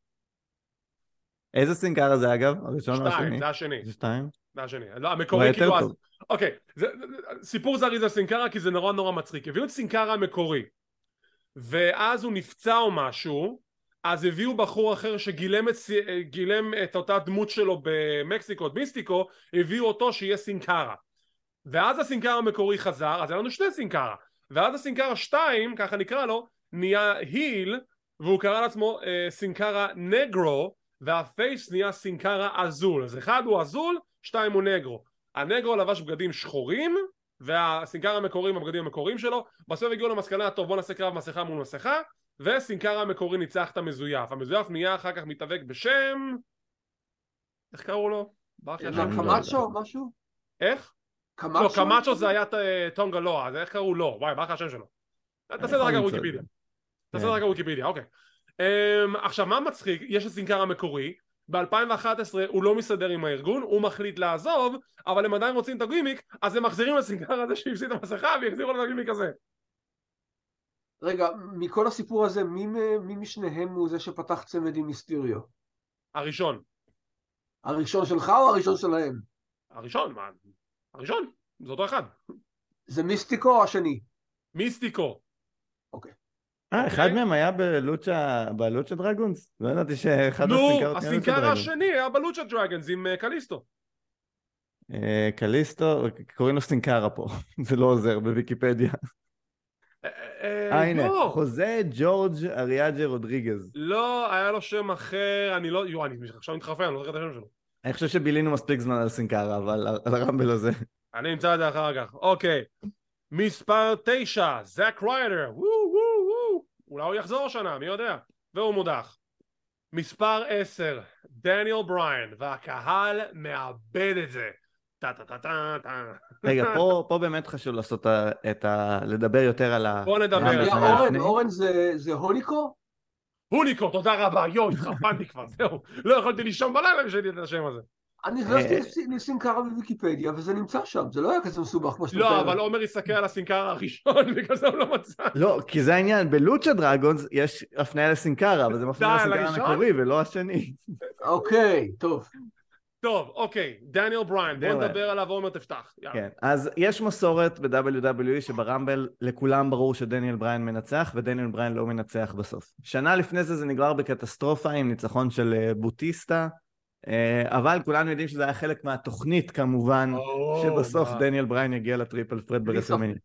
איזה סינקרה זה אגב? הראשון או שתיים, השני? זה השני. זה שתיים? זה השני. לא, המקורי כאילו אז... אוקיי, סיפור זריז על סינקרה כי זה נורא נורא מצחיק. הביאו את סינקרה המקורי. ואז הוא נפצע או משהו, אז הביאו בחור אחר שגילם את, סי- גילם את אותה דמות שלו במקסיקו, את מיסטיקו, הביאו אותו שיהיה סינקרה. ואז הסינקרה המקורי חזר, אז היה לנו שני סינקרה. ואז הסינקרה 2, ככה נקרא לו, נהיה היל, והוא קרא לעצמו אה, סינקרה נגרו, והפייס נהיה סינקרה אזול. אז אחד הוא אזול, שתיים הוא נגרו. הנגרו לבש בגדים שחורים, והסינקרה המקורי עם הבגדים המקוריים שלו, בסוף הגיעו למסקנה, טוב בוא נעשה קרב מסכה מול מסכה, וסינקרה המקורי ניצח את המזויף. המזויף נהיה אחר כך מתאבק בשם... איך קראו לו? לא קמצ'ו, משהו? איך? לא, קמצ'ו זה היה ט- טונגה לא, אז איך קראו לו? וואי, מה השם שלו? תעשה את זה יכול רגע למצוא את וויקיפדיה. זה. תעשה את זה כן. רגע וויקיפדיה, אוקיי. אמ, עכשיו, מה מצחיק? יש את סינקר המקורי, ב-2011 הוא לא מסתדר עם הארגון, הוא מחליט לעזוב, אבל הם עדיין רוצים את הגימיק, אז הם מחזירים לסינקר הזה שהפסיד את המסכה ויחזירו לו את הגימיק הזה. רגע, מכל הסיפור הזה, מי, מי משניהם הוא זה שפתח צמד עם מיסטיריו? הראשון. הראשון שלך או הראשון שלהם? הראשון, מה? הראשון. זה אותו אחד. זה מיסטיקו או השני? מיסטיקו. אה, אחד אוקיי. מהם היה בלוצ'ה, בלוצ'ה דרגונס? לא ידעתי שאחד נו, הסינקרות לוצ'ה הסינקר. השני היה בלוצ'ה דרגונס עם אה, קליסטו. אה, קליסטו, קוראים לו סינקרה פה, זה לא עוזר בוויקיפדיה. אה, אה, הנה, לא. חוזה ג'ורג' אריאג'ה רודריגז. לא, היה לו שם אחר, אני לא, יואו, אני עכשיו מתחרפן, אני לא זוכר את השם שלו. אני חושב שבילינו מספיק זמן על סינקרה, אבל על- הרמבל הזה. אני אמצא את זה אחר כך. אוקיי. מספר תשע, זאק ריידר. וואו. אולי הוא יחזור השנה, מי יודע. והוא מודח. מספר עשר, דניאל בריין, והקהל מאבד את זה. טה טה טה טה טה. רגע, פה, פה באמת חשוב לעשות את ה... לדבר יותר על ה... בוא נדבר. שנה אורן. אורן זה, זה הוניקו? הוניקו, תודה רבה. יואו, התחרפנתי כבר, זהו. לא יכולתי לישון בלילה כשהייתי את השם הזה. אני אה, נכנסתי לסינקרה בוויקיפדיה וזה נמצא שם, זה לא היה כזה מסובך כמו שאתה לא. אבל עומר הסתכל על הסינקרה הראשון, בגלל זה הוא לא מצא. לא, כי זה העניין, ב Lucha Dragons יש הפניה לסינקרה, אבל זה מפנה די, לסינקרה? המקורי ולא השני. אוקיי, טוב. טוב, אוקיי, דניאל בריין, בוא. נדבר עליו, עומר תפתח. כן, אז יש מסורת ב-WWE שברמבל לכולם ברור שדניאל בריין מנצח ודניאל בריין לא מנצח בסוף. שנה לפני זה זה נגמר בקטסטרופה עם ניצחון של אה, בטיסטה, אה, אבל כולנו יודעים שזה היה חלק מהתוכנית כמובן, או, שבסוף מה. דניאל בריין יגיע לטריפל ת'רט בלי ברסלמניה.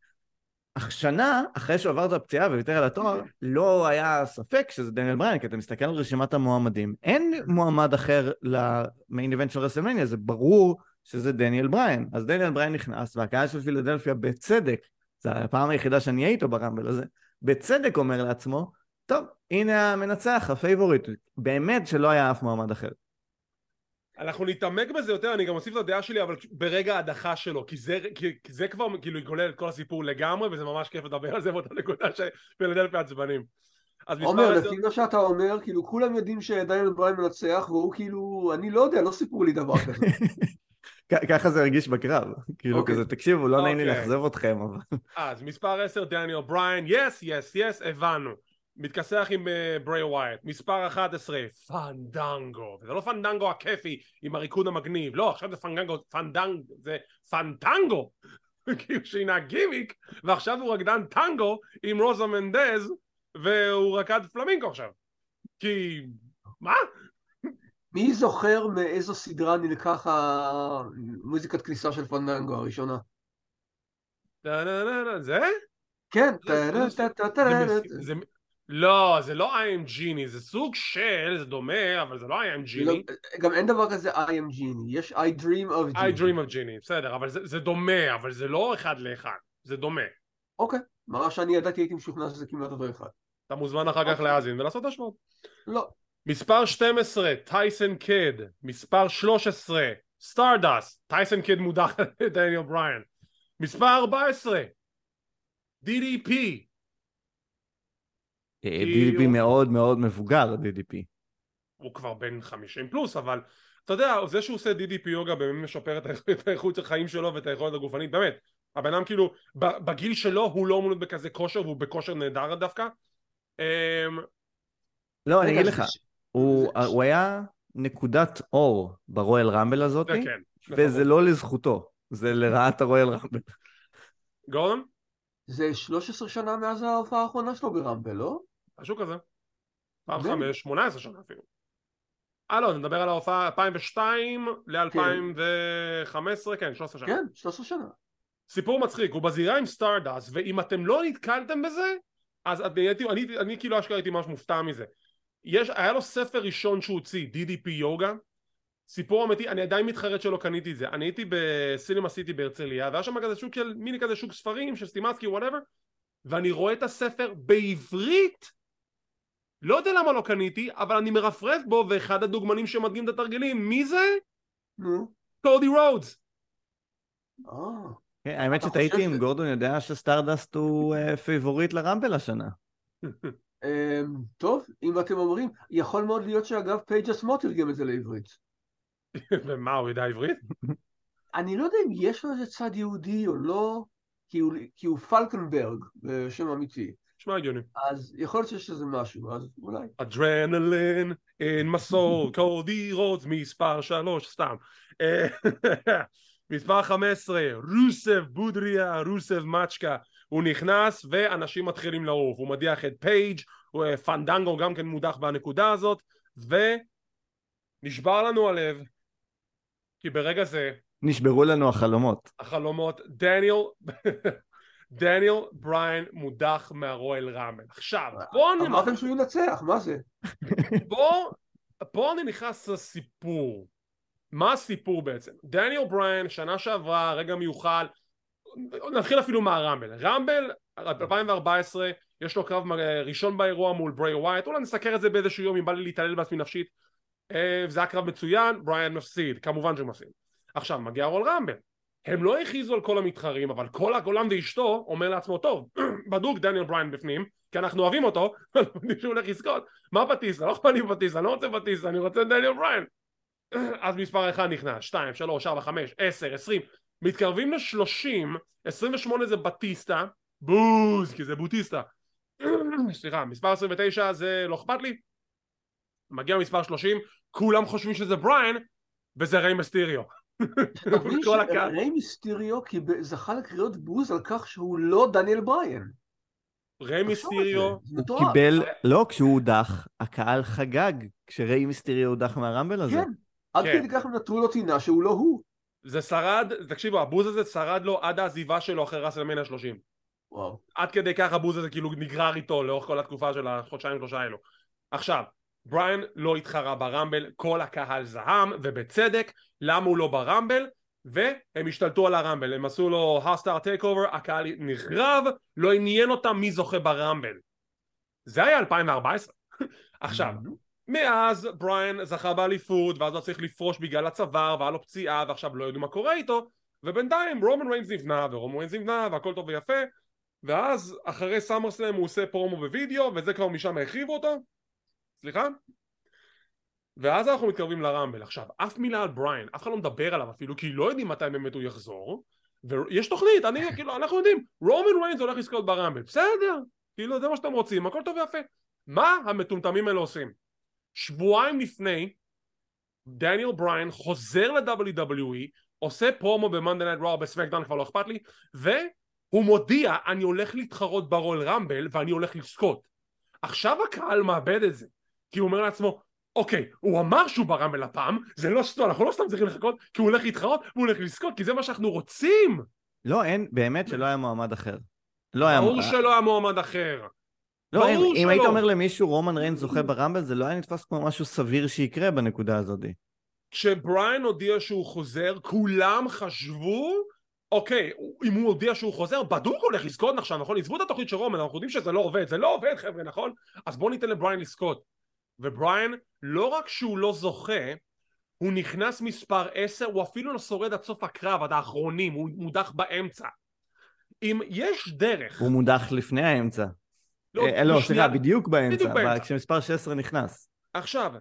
השנה, אחרי שהוא עבר את הפציעה וויתר על התואר, לא היה ספק שזה דניאל בריין, כי אתה מסתכל על רשימת המועמדים, אין מועמד אחר ל main event של רסלמניה, זה ברור שזה דניאל בריין. אז דניאל בריין נכנס, והקהל של פילדלפיה בצדק, זו הפעם היחידה שאני אהיה איתו ברמבל הזה, בצדק אומר לעצמו, טוב, הנה המנצח, ה favorite. באמת שלא היה אף מועמד אחר. אנחנו נתעמק בזה יותר, אני גם אוסיף את הדעה שלי, אבל ברגע ההדחה שלו, כי זה, כי, כי זה כבר כאילו יגולל את כל הסיפור לגמרי, וזה ממש כיף לדבר על זה באותה נקודה שפילדלפיה עצבנים. אז מספר עומר. לפי מה שאתה אומר, כאילו כולם יודעים שדניאל בריין מנצח, והוא כאילו, אני לא יודע, לא סיפרו לי דבר כזה. ככה זה הרגיש בקרב. כאילו אוקיי. כזה, תקשיבו, לא נעים לי אוקיי. לאכזב אתכם, אבל... אז מספר 10 דניאל בריין, yes, yes, yes, הבנו. מתכסח עם אה, ברי ווייט. מספר 11, פנדנגו. וזה לא פנדנגו הכיפי עם הריקוד המגניב, לא, עכשיו זה פנדנגו, פנדנג, זה פנטנגו. כאילו שינה גימיק, ועכשיו הוא רקדן טנגו עם רוזה מנדז, והוא רקד פלמינגו עכשיו. כי... מה? מי זוכר מאיזו סדרה נלקח המוזיקת כניסה של פנדנגו הראשונה? זה? כן. זה- לא, זה לא I am Genie, זה סוג של, זה דומה, אבל זה לא I am לא, Genie. גם אין דבר כזה I am genie, יש I dream of I genie. dream of Genie, בסדר, אבל זה, זה דומה, אבל זה לא אחד לאחד, זה דומה. אוקיי, מה שאני ידעתי הייתי משוכנע שזה כמעט אותו אחד. אתה מוזמן אחר כך אוקיי. להאזין ולעשות השוואות. לא, מספר 12, טייסון קיד. מספר 13, סטארדסט. טייסון קיד מודח על ידי דניאל בריין. מספר 14, DDP. DDP הוא- מאוד מאוד מבוגר, DDP. הוא כבר בן 50 פלוס, אבל אתה יודע, זה שהוא עושה DDP יוגה באמת משפר את האיכות- האיכות החיים שלו ואת היכולת הגופנית, באמת. הבן אדם כאילו, ב- בגיל שלו הוא לא אמור להיות בכזה כושר, והוא בכושר נהדר דווקא. אמ, לא, אני אגיד לך, ש- הוא היה נקודת אור ברואל רמבל הזאת, כן. וזה לא לזכותו, זה לרעת הרואל רמבל. גורדון? זה 13 שנה מאז ההופעה האחרונה שלו ברמבל, לא? משהו כזה. פעם חמש, 18 שנה אפילו. אה לא, נדבר על ההופעה 2002 ל-2015, כן, 13 שנה. כן, 13 שנה. סיפור מצחיק, הוא בזירה עם סטארדסט, ואם אתם לא נתקלתם בזה, אז אני, אני, אני כאילו אשכרה הייתי ממש מופתע מזה. יש, היה לו ספר ראשון שהוא הוציא, DDP יוגה, סיפור אמיתי, אני עדיין מתחרט שלא קניתי את זה. אני הייתי בסינמה סיטי בהרצליה, והיה שם כזה שוק של, מיני כזה שוק ספרים של סטימצקי whatever, ואני רואה את הספר בעברית, לא יודע למה לא קניתי, אבל אני מרפרף בו, ואחד הדוגמנים שמדגים את התרגילים, מי זה? קודי רודס. אה. כן, האמת שטעיתי אם גורדון יודע שסטארדסט הוא אה, favorite לרמבל השנה. אמ, טוב, אם אתם אומרים, יכול מאוד להיות שאגב פייג' עצמו תרגם את זה לעברית. ומה, הוא יודע עברית? אני לא יודע אם יש לו איזה צד יהודי או לא, כי הוא, כי הוא פלקינברג, בשם אמיתי. נשמע הגיוני. אז יכול להיות שיש לזה משהו, אז אולי. אדרנלין my soul, קודי רודס מספר שלוש, סתם. מספר 15, רוסב בודריה, רוסב מצ'קה. הוא נכנס ואנשים מתחילים לעוף. הוא מדיח את פייג', אה, פנדנגו גם כן מודח בנקודה הזאת, ונשבר לנו הלב, כי ברגע זה נשברו לנו החלומות. החלומות, דניאל, דניאל בריין מודח מהרואל רמל. עכשיו, בוא נמח... אמרתם שהוא ינצח, מה זה? בוא, פה אני נכנס לסיפור. מה הסיפור בעצם? דניאל בריין, שנה שעברה, רגע מיוחד, נתחיל אפילו מהרמבל. רמבל, 2014, יש לו קרב ראשון באירוע מול בריי ווייט, אולי נסקר את זה באיזשהו יום אם בא לי להתעלל בעצמי נפשית. אה, זה היה קרב מצוין, בריין מפסיד, כמובן שהוא מפסיד. עכשיו, מגיע רויאל רמבל. הם לא הכריזו על כל המתחרים, אבל כל גולן ואשתו אומר לעצמו, טוב, בדוק דניאל בריין בפנים, כי אנחנו אוהבים אותו, אנחנו יודעים שהוא הולך לזכות, מה בטיסה? לא אכפת לי בטיסה, אני לא רוצה בטיסה, אני רוצה דניאל בריין. אז מספר 1 נכנס, 2, 3, 4, 5, 10, 20, מתקרבים ל-30, 28 זה בטיסטה, בוז, כי זה בוטיסטה. סליחה, מספר 29 זה לא אכפת לי. מגיע מספר 30, כולם חושבים שזה בריין, וזה ריי מסטיריו. מיסטיריו קיבל- זכה לקריאות בוז על כך שהוא לא דניאל בריין. ריי מיסטיריו, זה הוא. קיבל, לא, כשהוא הודח, הקהל חגג כשריי מיסטריו הודח מהרמבל הזה. כן, עד כן. כדי כך הם נתנו לו טינה שהוא לא הוא. זה שרד, תקשיבו, הבוז הזה שרד לו עד העזיבה שלו אחרי ראסלמניה 30. וואו. עד כדי כך הבוז הזה כאילו נגרר איתו לאורך כל התקופה של החודשיים שלושה האלו. עכשיו, בריין לא התחרה ברמבל, כל הקהל זעם, ובצדק, למה הוא לא ברמבל? והם השתלטו על הרמבל, הם עשו לו hostile takeover, הקהל נחרב, לא עניין אותם מי זוכה ברמבל. זה היה 2014. עכשיו, מאז בריין זכה באליפות, ואז הוא צריך לפרוש בגלל הצוואר, והיה לו פציעה, ועכשיו לא יודעים מה קורה איתו, ובינתיים רומן ריינס נבנה, ורומן ריינס נבנה, והכל טוב ויפה, ואז אחרי סאמרסלאם הוא עושה פרומו בווידאו, וזה כבר משם הרחיבו אותו, סליחה? ואז אנחנו מתקרבים לרמבל. עכשיו, אף מילה על בריין, אף אחד לא מדבר עליו אפילו, כי לא יודעים מתי באמת הוא יחזור, ויש תוכנית, אני, כאילו, אנחנו יודעים, רומן ריינס הולך לזכות ברמבל, בסדר, כאילו, זה מה שאתם רוצים, הכל טוב ויפה. מה המטומטמים האלה עושים? שבועיים לפני, דניאל בריין חוזר ל-WWE, עושה פרומו ב-Monday Night Raw בסמקדאון, כבר לא אכפת לי, והוא מודיע, אני הולך להתחרות ברויאל רמבל, ואני הולך לזכות. עכשיו הקהל מאבד את זה, כי הוא אומר לעצמו, אוקיי, הוא אמר שהוא ברמבל הפעם, זה לא סטו, אנחנו לא סתם צריכים לחכות, כי הוא הולך להתחרות, והוא הולך לזכות, כי זה מה שאנחנו רוצים! לא, אין, באמת שלא היה מועמד אחר. לא היה ברור מועמד. שלא היה מועמד אחר. לא, ברור אם היית. אומר למישהו רומן ריינס זוכה ברמבל, זה לא היה נתפס כמו משהו סביר שיקרה בנקודה הזאת. כשבריין הודיע שהוא חוזר, כולם חשבו, אוקיי, אם הוא הודיע שהוא חוזר, בדוק הולך לזכות עכשיו, נכון? עזבו את התוכנית של רומן, אנחנו יודעים שזה לא עובד, זה לא עובד חבר'ה, נכון? אז בואו ניתן לבריין לזכות. ובריין, לא רק שהוא לא זוכה, הוא נכנס מספר 10, הוא אפילו לא שורד עד סוף הקרב, עד האחרונים, הוא מודח באמצע. אם יש דרך... הוא מודח לפני האמצע. לא, אה, לא, סליחה, בדיוק באמצע, בדיוק באמצע. כשמספר 16 נכנס. עכשיו,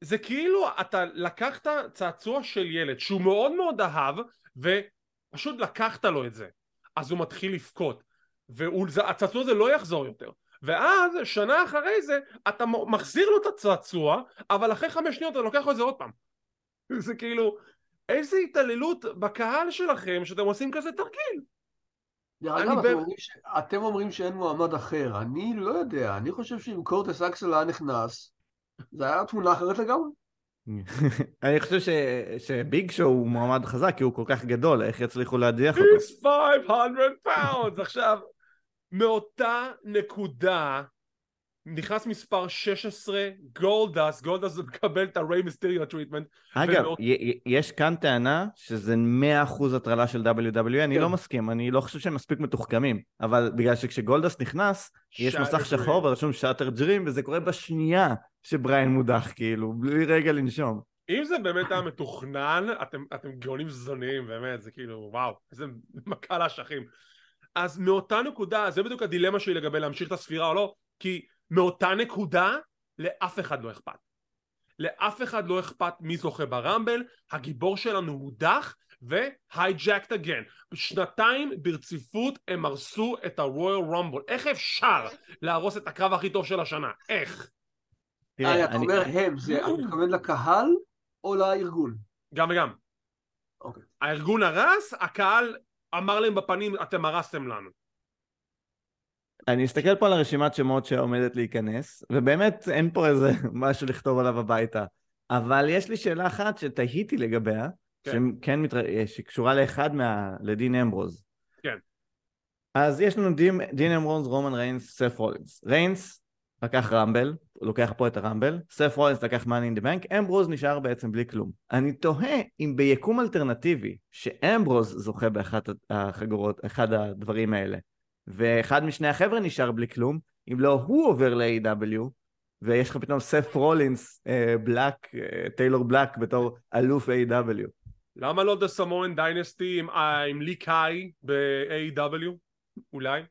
זה כאילו אתה לקחת צעצוע של ילד שהוא מאוד מאוד אהב ופשוט לקחת לו את זה אז הוא מתחיל לבכות והצעצוע הזה לא יחזור יותר ואז שנה אחרי זה אתה מחזיר לו את הצעצוע אבל אחרי חמש שניות אתה לוקח לו את זה עוד פעם. זה כאילו איזה התעללות בקהל שלכם שאתם עושים כזה תרגיל. אגב, אומרים ש- אתם אומרים שאין מועמד אחר, אני לא יודע, אני חושב שאם קורטס אקסל היה נכנס, זה היה תמונה אחרת לגמרי. אני חושב ש... שביג שואו הוא מועמד חזק, כי הוא כל כך גדול, איך יצליחו להדיח אותו? He's 500 pounds עכשיו מאותה נקודה נכנס מספר 16 גולדס גולדס מקבל את הריי מיסטריו טריטמנט אגב, ומאוד- יש כאן טענה שזה 100% הטרלה של WWE, אני כן. לא מסכים, אני לא חושב שהם מספיק מתוחכמים, אבל בגלל שכשגולדס נכנס, יש מסך שחור ורשום שאטר ג'רים, וזה קורה בשנייה שבריין מודח, כאילו, בלי רגע לנשום. אם זה באמת היה מתוכנן, אתם, אתם גאונים זוניים, באמת, זה כאילו, וואו, איזה מכה לאשכים. אז מאותה נקודה, זה בדיוק הדילמה שלי לגבי להמשיך את הספירה או לא, כי מאותה נקודה, לאף אחד לא אכפת. לאף אחד לא אכפת מי זוכה ברמבל, הגיבור שלנו הודח, והייג'קט אגן. שנתיים ברציפות הם הרסו את הרויאל רומבול. איך אפשר להרוס את הקרב הכי טוב של השנה? איך? תראה, אתה אומר הם, זה, אתה מתכוון לקהל או לארגון? גם וגם. אוקיי. הארגון הרס, הקהל אמר להם בפנים, אתם הרסתם לנו. אני אסתכל פה על הרשימת שמות שעומדת להיכנס, ובאמת אין פה איזה משהו לכתוב עליו הביתה. אבל יש לי שאלה אחת שתהיתי לגביה, כן. שכן מתר... שקשורה לאחד מה... לדין אמברוז. כן. אז יש לנו דין, דין אמברוז, רומן ריינס, סף רולינס. ריינס לקח ראמבל, הוא לוקח פה את הראמבל, סף רולינס לקח Money in the Bank, אמברוז נשאר בעצם בלי כלום. אני תוהה אם ביקום אלטרנטיבי, שאמברוז זוכה באחת החגורות, אחד הדברים האלה, ואחד משני החבר'ה נשאר בלי כלום, אם לא הוא עובר ל-AEW, ויש לך פתאום סף רולינס, אה, בלק, אה, טיילור בלק בתור אלוף AEW למה לא The Samoan Dynasty עם, לי קאי ב-AEW? אולי?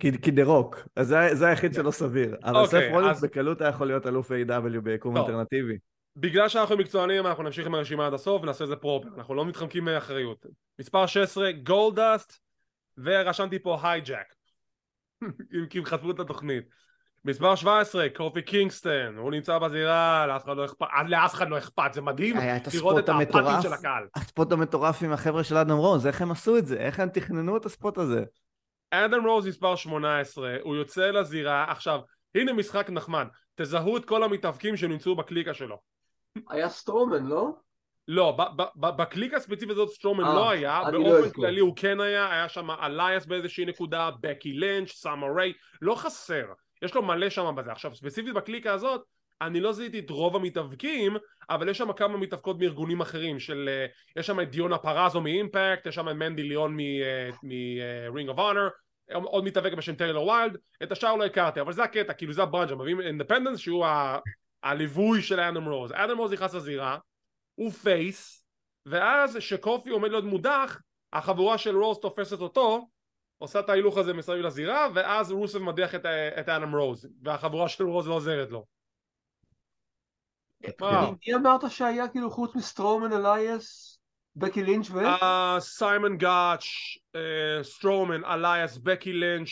כן, כי, דה רוק, אז זה, זה היחיד שלא סביר. אבל אוקיי, סף רולינס בקלות היה יכול להיות אלוף AEW ביקום טוב. אלטרנטיבי. בגלל שאנחנו מקצוענים אנחנו נמשיך עם הרשימה עד הסוף ונעשה את זה proper אנחנו לא מתחמקים מאחריות מספר 16 גולדאסט ורשמתי פה hijack כי הם חטפו את התוכנית מספר 17 קופי קינגסטון הוא נמצא בזירה לאף אחד לא אכפת אה, לאף אחד לא אכפת זה מדהים לראות את האפתיות המטורף, של הקהל ה spot המטורף עם החבר'ה של אדם רוז, איך הם עשו את זה? איך הם תכננו את ה spot הזה? אדם רוז מספר 18 הוא יוצא לזירה עכשיו הנה משחק נחמד תזהו את כל המתאבקים שנמצאו בקליקה שלו היה סטרומן, לא? לא, ב- ב- ב- בקליקה הספציפית הזאת סטרומן אה, לא היה, לא. באופן כללי הוא כן היה, היה שם אלייס באיזושהי נקודה, בקי לינץ', סמי ריי, לא חסר, יש לו מלא שם בזה. עכשיו ספציפית בקליקה הזאת, אני לא זיהיתי את רוב המתאבקים, אבל יש שם כמה מתאבקות מארגונים אחרים, של, אה, יש שם את דיאונה פוראזו מאימפקט, יש שם את מנדי ליאון מרינג אוף אונר, עוד מתאבק בשם טיילר ויילד, את השאר לא הכרתי, אבל זה הקטע, כאילו זה הברנג'ה, מביאים independents שהוא ה- הליווי של אדם רוז. אדם רוז נכנס לזירה, הוא face, ואז כשקופי עומד להיות מודח, החבורה של רוז תופסת אותו, עושה את ההילוך הזה מסביב לזירה, ואז רוסף מדיח את, את אדם רוז, והחבורה של רוז לא עוזרת לו. וואו. מי אמרת שהיה כאילו חוץ מסטרומן אלייס, בקי לינץ' ו... אה, סיימון גאץ', אה, סטרומן, אלייס, בקי לינץ',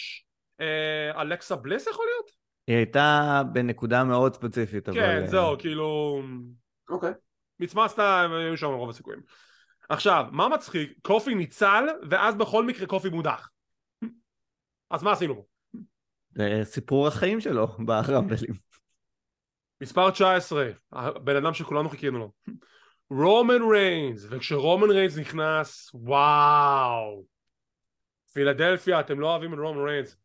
אה, אלכסה בלס יכול להיות? היא הייתה בנקודה מאוד ספציפית, אבל... כן, זהו, כאילו... אוקיי. מצמצת, הם היו שם רוב הסיכויים. עכשיו, מה מצחיק? קופי ניצל, ואז בכל מקרה קופי מודח. אז מה עשינו פה? זה סיפור החיים שלו ברמבלים. מספר 19, הבן אדם שכולנו חיכינו לו. רומן ריינס, וכשרומן ריינס נכנס, וואו. פילדלפיה, אתם לא אוהבים את רומן ריינס.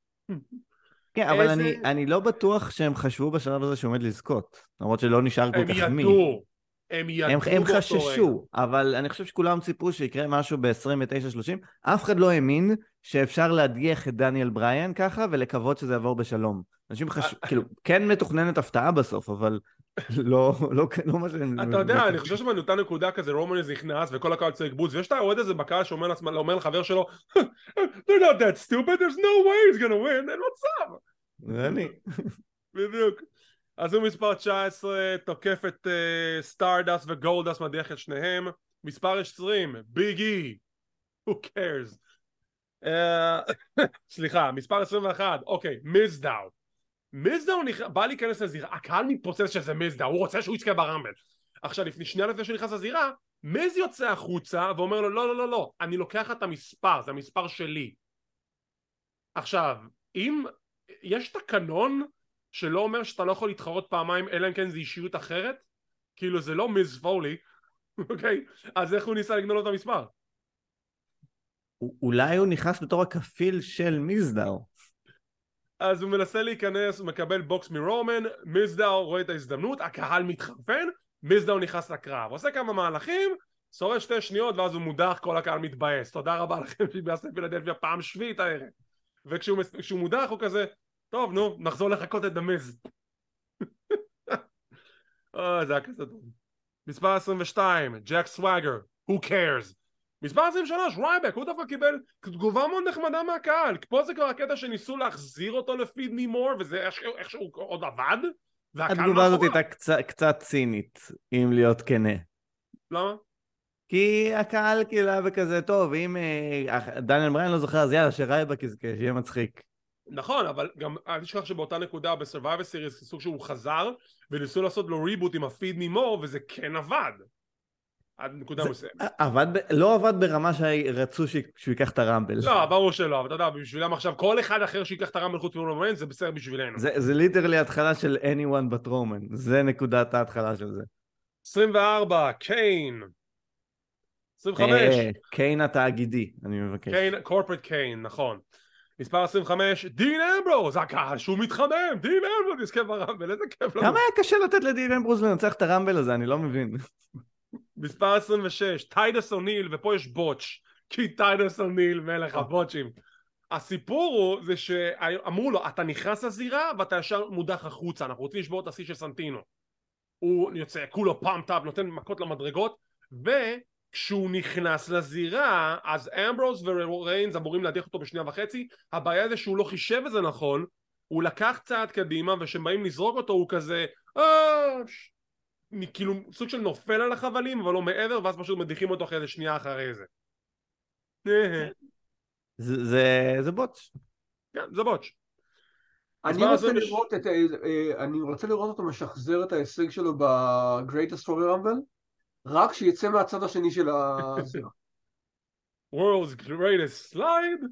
כן, אבל אני, אני לא בטוח שהם חשבו בשלב הזה שהוא עומד לזכות. למרות שלא נשאר כל הם כך מי. ידעו, הם ידעו הם, הם באותו רגע. חששו, אבל אני חושב שכולם ציפו שיקרה משהו ב-29-30. אף אחד לא האמין שאפשר להדיח את דניאל בריין ככה ולקוות שזה יעבור בשלום. אנשים חשבו, אה, כאילו, כן מתוכננת הפתעה בסוף, אבל לא, לא, לא מה שהם... אתה יודע, אני חושב שמאותה נקודה כזה רומנס נכנס וכל הקהל צועק בוז ויש את האוהד הזה בקהל שאומר לעצמו- אומר לחבר שלו they're not that stupid, there's no way he's gonna win, אין מצב. זה אני. בדיוק. אז הוא מספר 19, תוקף את סטארדאסט וגולדאסט, מדיח את שניהם. מספר 20, ביג אי, who cares. אה, סליחה, מספר 21, אוקיי, מיזדאו. מיזדאו בא להיכנס לזירה, הקהל מתפוצץ שזה מיזדאו, הוא רוצה שהוא יזכה בראמבל. עכשיו, לפני שנייה לפני שהוא נכנס לזירה, מיז יוצא החוצה ואומר לו, לא, לא, לא, לא, אני לוקח את המספר, זה המספר שלי. עכשיו, אם יש תקנון שלא אומר שאתה לא יכול להתחרות פעמיים אלא אם כן זה אישיות אחרת? כאילו זה לא מיז פולי אוקיי? אז איך הוא ניסה לגנול לו את המספר? אולי הוא נכנס בתור הכפיל של מיזדאו. אז הוא מנסה להיכנס הוא מקבל בוקס מרומן מיזדאו רואה את ההזדמנות הקהל מתחרפן מיזדאו נכנס לקרב. עושה כמה מהלכים שורד שתי שניות ואז הוא מודח כל הקהל מתבאס. תודה רבה לכם שביאסתם פילדלפיה פעם שביעית הערב. וכשהוא מודח הוא כזה טוב נו נחזור לחכות את דה מיז אה זה היה כזה טוב מספר 22, ג'ק סוואגר, who cares. מספר 23, רייבק, הוא דווקא קיבל תגובה מאוד נחמדה מהקהל. פה זה כבר הקטע שניסו להחזיר אותו ל Feed Me More, וזה איכשהו- עוד עבד. התגובה הזאת. הייתה קצת, קצת צינית, אם להיות כנה. למה? כי הקהל כאילו היה בכזה, טוב, אם אה, דניאל בריין לא זוכה, אז יאללה, שרייבק יזכה, שיהיה מצחיק. נכון, אבל גם אל תשכח שבאותה נקודה בסרווייבר סיריס סוג שהוא חזר וניסו לעשות לו reboot עם ה Feed Me More וזה כן עבד עד נקודה זה- מסוימת. עבד, לא עבד ברמה שרצו שהוא ייקח את הרמבל. לא, ברור שלא, אבל אתה יודע, בשבילם עכשיו כל אחד אחר שיקח את הרמבל חוץ מרומן זה בסדר בשבילנו. זה, זה literally התחלה של anyone but Roman, זה נקודת ההתחלה של זה. 24, קיין. 25, אה, קיין התאגידי, אני מבקש. קיין, Corporate קיין, נכון. מספר 25, דין אמברוז, הקהל שהוא מתחמם, דין אמברוז יזכה ברמבל, איזה כיף לנו. כמה היה קשה לתת לדין אמברוז לנצח את הרמבל הזה, אני לא מבין. מספר 26, טייטוס אוניל, ופה יש botch, כי טייטוס אוניל מלך הבוטשים. הסיפור הוא זה שאמרו לו אתה נכנס לזירה ואתה ישר מודח החוצה אנחנו רוצים לשבור את השיא של סנטינו הוא יוצא כולו pumped up נותן מכות למדרגות וכשהוא נכנס לזירה אז אמברוז וריינס אמורים להדיח אותו בשנייה וחצי הבעיה זה שהוא לא חישב את זה נכון הוא לקח צעד קדימה וכשהם באים לזרוק אותו הוא כזה "אה, ש-" כאילו סוג של נופל על החבלים אבל לא מעבר ואז פשוט מדיחים אותו אחרי איזה שנייה אחרי זה זה, זה, זה בוטש. כן זה בוטש אני רוצה 26. לראות את, ה- אה, אני רוצה לראות אותו משחזר את ההישג שלו ב-Greatest Royal Rumble, רק שיצא מהצד השני של הזירה. World's greatest slide.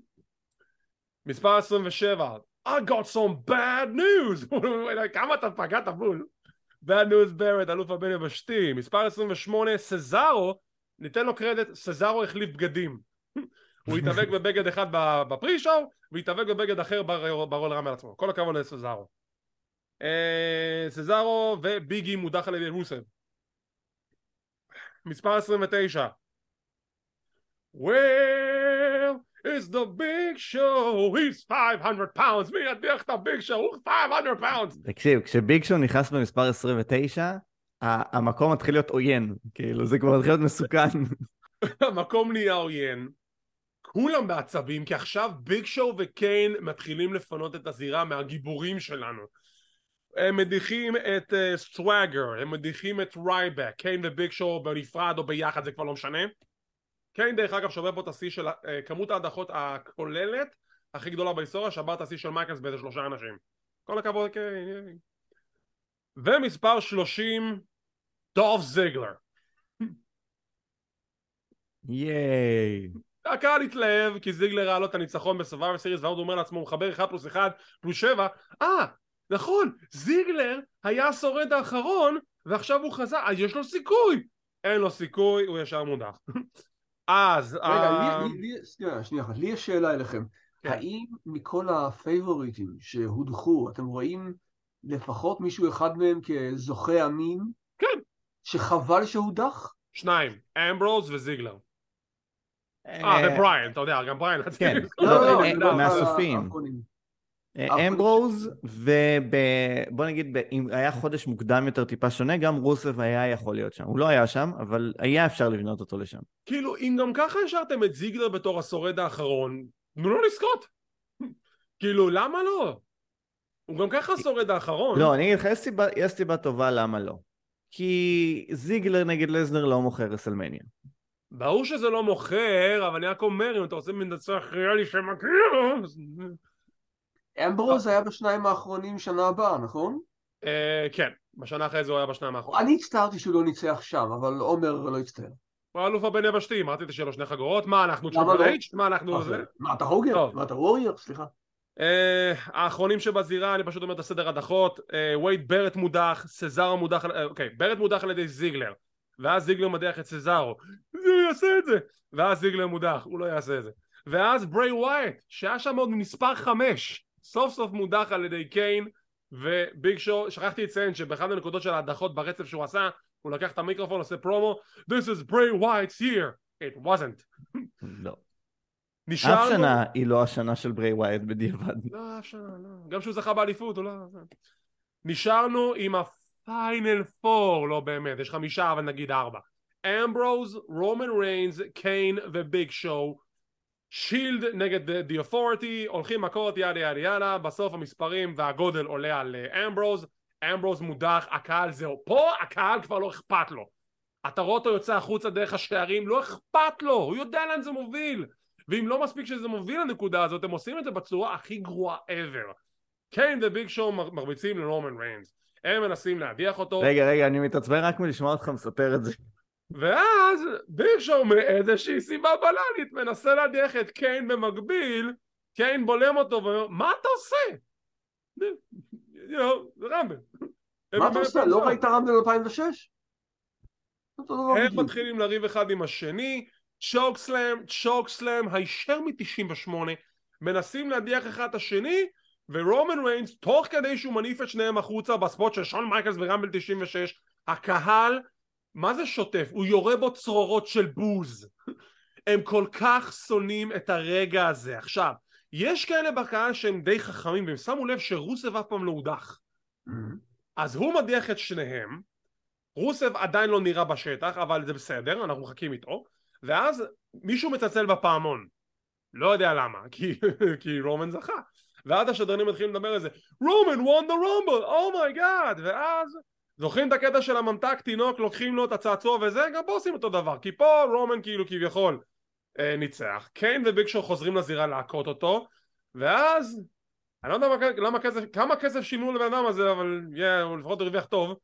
מספר 27 I got some bad news. כמה אתה פגעת בול? Bad news ברד אלוף הבן יבשתי. מספר 28 סזארו ניתן לו קרדיט סזארו החליף בגדים. הוא התאבק בבגד אחד בפרי שואו והתאבק בבגד אחר בר- ברול רמל עצמו. כל הכבוד לסזארו. אה, סזארו וביגי מודח על ידי רוסב מספר 29 Well, it's the big show, he's 500 pounds, מי ידיח את הביג שואו? הוא 500 pounds! תקשיב, כשביג שואו נכנס במספר 29, ה- המקום מתחיל להיות עוין, כאילו זה כבר מתחיל להיות מסוכן. המקום נהיה עוין, כולם בעצבים, כי עכשיו ביג שואו וקיין מתחילים לפנות את הזירה מהגיבורים שלנו. הם מדיחים את uh, סוואגר, הם מדיחים את רייבק, קיין וביג שואו בנפרד או ביחד, זה כבר לא משנה. קיין דרך אגב שובר פה את השיא של uh, כמות ההדחות הכוללת הכי גדולה בהיסטוריה, שבר את השיא של מייקלס באיזה שלושה אנשים. כל הכבוד קיין. ייי. ומספר 30, דולף זיגלר. ייי. הקהל התלהב כי זיגלר ראה לו את הניצחון בסרווייבר סיריס ועוד הוא אומר לעצמו הוא מחבר 1 פלוס 1 פלוס 7 אה נכון זיגלר היה השורד האחרון ועכשיו הוא חזר אז יש לו סיכוי אין לו סיכוי הוא ישר מודח אז רגע, אה, לי- לי- לי- שנייה, שנייה אחת, לי יש שאלה אליכם. כן. האם מכל הפייבוריטים שהודחו, אתם רואים לפחות מישהו אחד מהם כזוכה אמין? כן. שחבל שהודח? שניים אמברוז וזיגלר אה אה, ובריין אתה יודע גם בריין כן. מה- מהסופים. האחרונים. אה, אמברוז, ובוא נגיד, אם היה חודש מוקדם יותר טיפה שונה, גם רוסף היה יכול להיות שם. הוא לא היה שם, אבל היה אפשר לבנות אותו לשם. כאילו אם גם ככה השארתם את זיגלר בתור השורד האחרון תנו לו לזכות כאילו למה לא הוא גם ככה השורד האחרון לא, אני אגיד לך, יש סיבה- יש סיבה טובה למה לא. כי זיגלר נגד לזנר לא מוכר רסלמניה. ברור שזה לא מוכר, אבל אני רק אומר, אם אתה רוצה מנצח ריאלי שמכיר. אמברוז היה בשניים האחרונים שנה הבאה, נכון? אה, כן, בשנה אחרי זה הוא היה בשניים האחרונים. אני הצטערתי שהוא לא ניצח שם, אבל עומר לא הצטער. הוא האלוף הבן יבשתי, מה רציתי שיהיה לו שני חגורות? מה אנחנו טריפל לא? אייץ'? מה אנחנו... מה זה? זה? מה אתה הוגאן? מה אתה וורייר? סליחה. אה, האחרונים שבזירה, אני פשוט אומר את הסדר הדחות, אה, וייד בארט מודח, סזארו מודח, אה, אוקיי, ברט מודח על ידי זיגלר, ואז זיגלר מדיח את סזארו, הוא יעשה את זה, ואז זיגלר מודח, הוא לא יעשה את זה, ואז ברי ווייט, שהיה שם עוד מספר חמש, סוף סוף מודח על ידי קיין וביג שואו, שכחתי לציין שבאחד הנקודות של ההדחות ברצף שהוא עשה, הוא לקח את המיקרופון, עושה פרומו, This is Bray Wyatt's year, it wasn't. לא. נשארנו... אף שנה היא לא השנה של ברי ווייט בדיעבד. לא, אף שנה, לא. גם כשהוא זכה באליפות, הוא לא... נשארנו עם פיינל פור, לא באמת, יש חמישה אבל נגיד ארבע. אמברוז, רומן ריינס, קיין וביג שואו, שילד נגד The Authority, הולכים מכות yada yada yada, בסוף המספרים והגודל עולה על אמברוז, אמברוז מודח, הקהל זהו, פה הקהל כבר לא אכפת לו. אתה רואה אותו יוצא החוצה דרך השערים, לא אכפת לו, הוא יודע לאן זה מוביל. ואם לא מספיק שזה מוביל לנקודה הזאת, הם עושים את זה בצורה הכי גרועה ever. קיין וביג שואו מרביצים לרומן ריינס. הם מנסים להדיח אותו. רגע, רגע, אני מתעצבן רק מלשמוע אותך מספר את זה. ואז ביג שואו מאיזושהי סיבה בלאלית מנסה להדיח את קיין במקביל, קיין בולם אותו ואומר, מה אתה עושה? זה רמבל. מה אתה עושה? לא ראית רמבל 2006? הם מתחילים לריב אחד עם השני, צ'וק סלאם, צ'וק סלאם, הישר מ-98, מנסים להדיח אחד את השני, ורומן ריינס, תוך כדי שהוא מניף את שניהם החוצה בספוט של שון מייקלס ורמבל 96, הקהל, מה זה שוטף? הוא יורה בו צרורות של בוז. הם כל כך שונאים את הרגע הזה. עכשיו, יש כאלה בקהל שהם די חכמים, והם שמו לב שרוסב אף פעם לא הודח. Mm-hmm. אז הוא מדיח את שניהם, רוסב עדיין לא נראה בשטח, אבל זה בסדר, אנחנו מחכים איתו, ואז מישהו מצלצל בפעמון. לא יודע למה, כי, כי רומן זכה. ואז השדרנים מתחילים לדבר על זה, רומן won the rumble, oh my god, oh ואז זוכרים את הקטע של הממתק תינוק, לוקחים לו את הצעצוע וזה, גם פה עושים אותו דבר, כי פה רומן כאילו כביכול אה, ניצח, קיין וביג שואו חוזרים לזירה להכות אותו, ואז, אני לא יודע מה, למה כסף, כמה כסף שילמו לבן אדם הזה, אבל yeah, הוא לפחות הרוויח טוב,